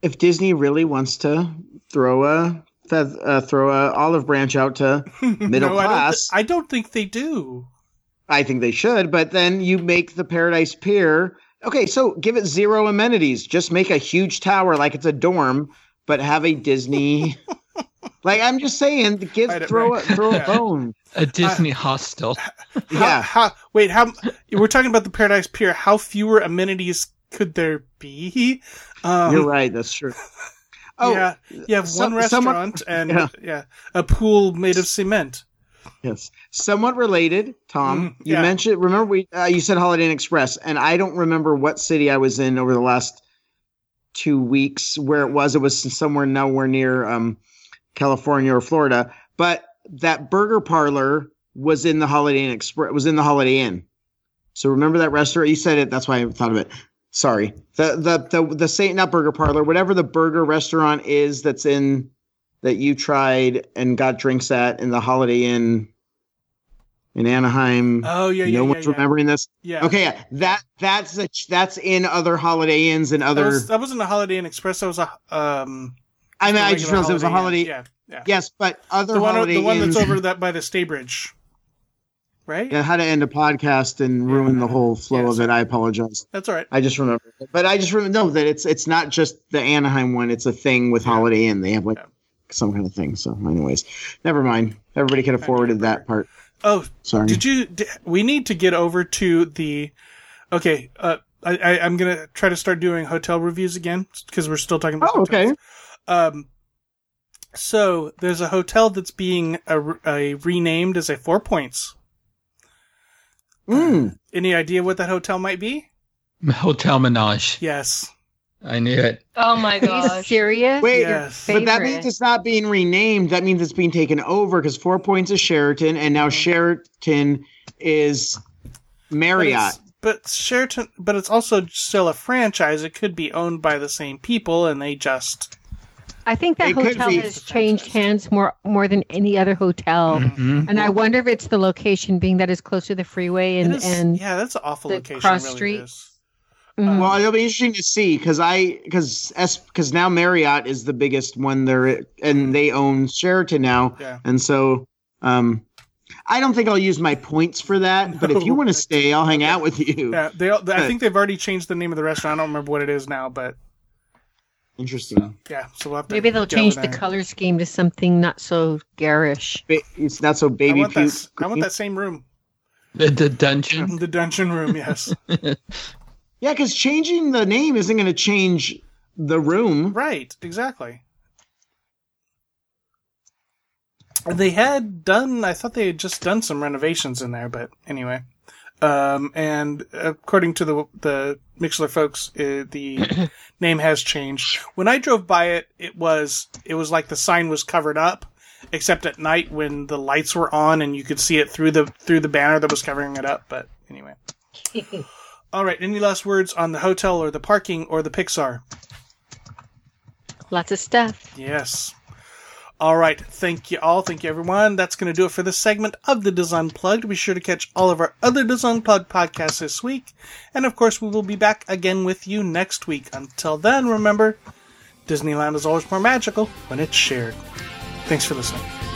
if Disney really wants to throw a feth- uh, throw a olive branch out to Middle No, I don't, class. I don't think they do. I think they should, but then you make the Paradise Pier. Okay, so give it zero amenities. Just make a huge tower like it's a dorm, but have a Disney. like I'm just saying, give throw a throw Yeah. a bone. A Disney hostel. How, Yeah, How, wait. How? We're talking about the Paradise Pier. How fewer amenities could there be? Um, you're right. That's true. Oh, yeah. You have some- one restaurant and Yeah. yeah. a pool made of cement. yes. Somewhat related, Tom. Mm, you mentioned. Remember, we uh, you said Holiday Inn Express, and I don't remember what city I was in over the last two weeks where it was. It was somewhere nowhere near um, California or Florida, but that burger parlor was in the Holiday Inn Express. Was in the Holiday Inn. So remember that restaurant? You said it. That's why I thought of it. Sorry. The the the the Saint not Burger Parlor, whatever the burger restaurant is that's in that you tried and got drinks at in the Holiday Inn in Anaheim. Oh yeah, yeah, no yeah, one's yeah. remembering this. Yeah. Okay, yeah, that that's a, that's in other Holiday Inns and That, other. was, that wasn't a Holiday Inn Express. That was a um. I mean, I just realized it was a Holiday. Inn. Yeah, yeah. Yes, but other the one, Holiday the one Inns. that's over that by the Staybridge, right? Yeah, how to end a podcast and ruin the whole flow Yeah, of it. I apologize. That's all right. I just remember, but I just remember no that it's it's not just the Anaheim one. It's a thing with Holiday Inn. They have like Yeah. some kind of thing. So, anyways, never mind. Everybody could have forwarded that part. Oh, Sorry. Did you? Di- we need to get over to the. Okay, uh, I, I I'm gonna try to start doing hotel reviews again because we're still talking about. Oh, okay. Um. So there's a hotel that's being a, a renamed as a Four Points. Mm. Any idea what that hotel might be? Hotel Menage. Yes. I knew it. Oh my god! Are you gosh. serious? Wait, Yes. but that means it's not being renamed. That means it's being taken over because Four Points is Sheraton, and now Sheraton is Marriott. it's, but Sheraton, but it's also still a franchise. It could be owned by the same people, and they just I think that It hotel has changed hands more more than any other hotel. Mhm. And I wonder if it's the location, being that it's close to the freeway and it is, and yeah, that's an awful the location. cross really street. is. Mhm. Well, it'll be interesting to see because I because S because now Marriott is the biggest one there, and they own Sheraton now, Yeah. and so um, I don't think I'll use my points for that. But if you want to stay, I'll hang out with you. Yeah, they. I think they've already changed the name of the restaurant. I don't remember what it is now, but Interesting. yeah. So we'll have to maybe they'll change the color scheme to something not so garish. Ba- It's not so I baby want, that, puke. s- I want that same room, The, the dungeon. the dungeon room. Yes, Yeah, because changing the name isn't going to change the room. right, exactly. They had done. I thought they had just done some renovations in there, but anyway. Um, and according to the the Mixler folks, uh, the name has changed. When I drove by it, it was it was like the sign was covered up, except at night when the lights were on and you could see it through the through the banner that was covering it up. But anyway. All right. Any last words on the hotel or the parking or the Pixar? Lots of stuff. Yes. All right. Thank you all. Thank you, everyone. That's going to do it for this segment of the Dis Unplugged. Be sure to catch all of our other Dis Unplugged podcasts this week. And of course, we will be back again with you next week. Until then, remember, Disneyland is always more magical when it's shared. Thanks for listening.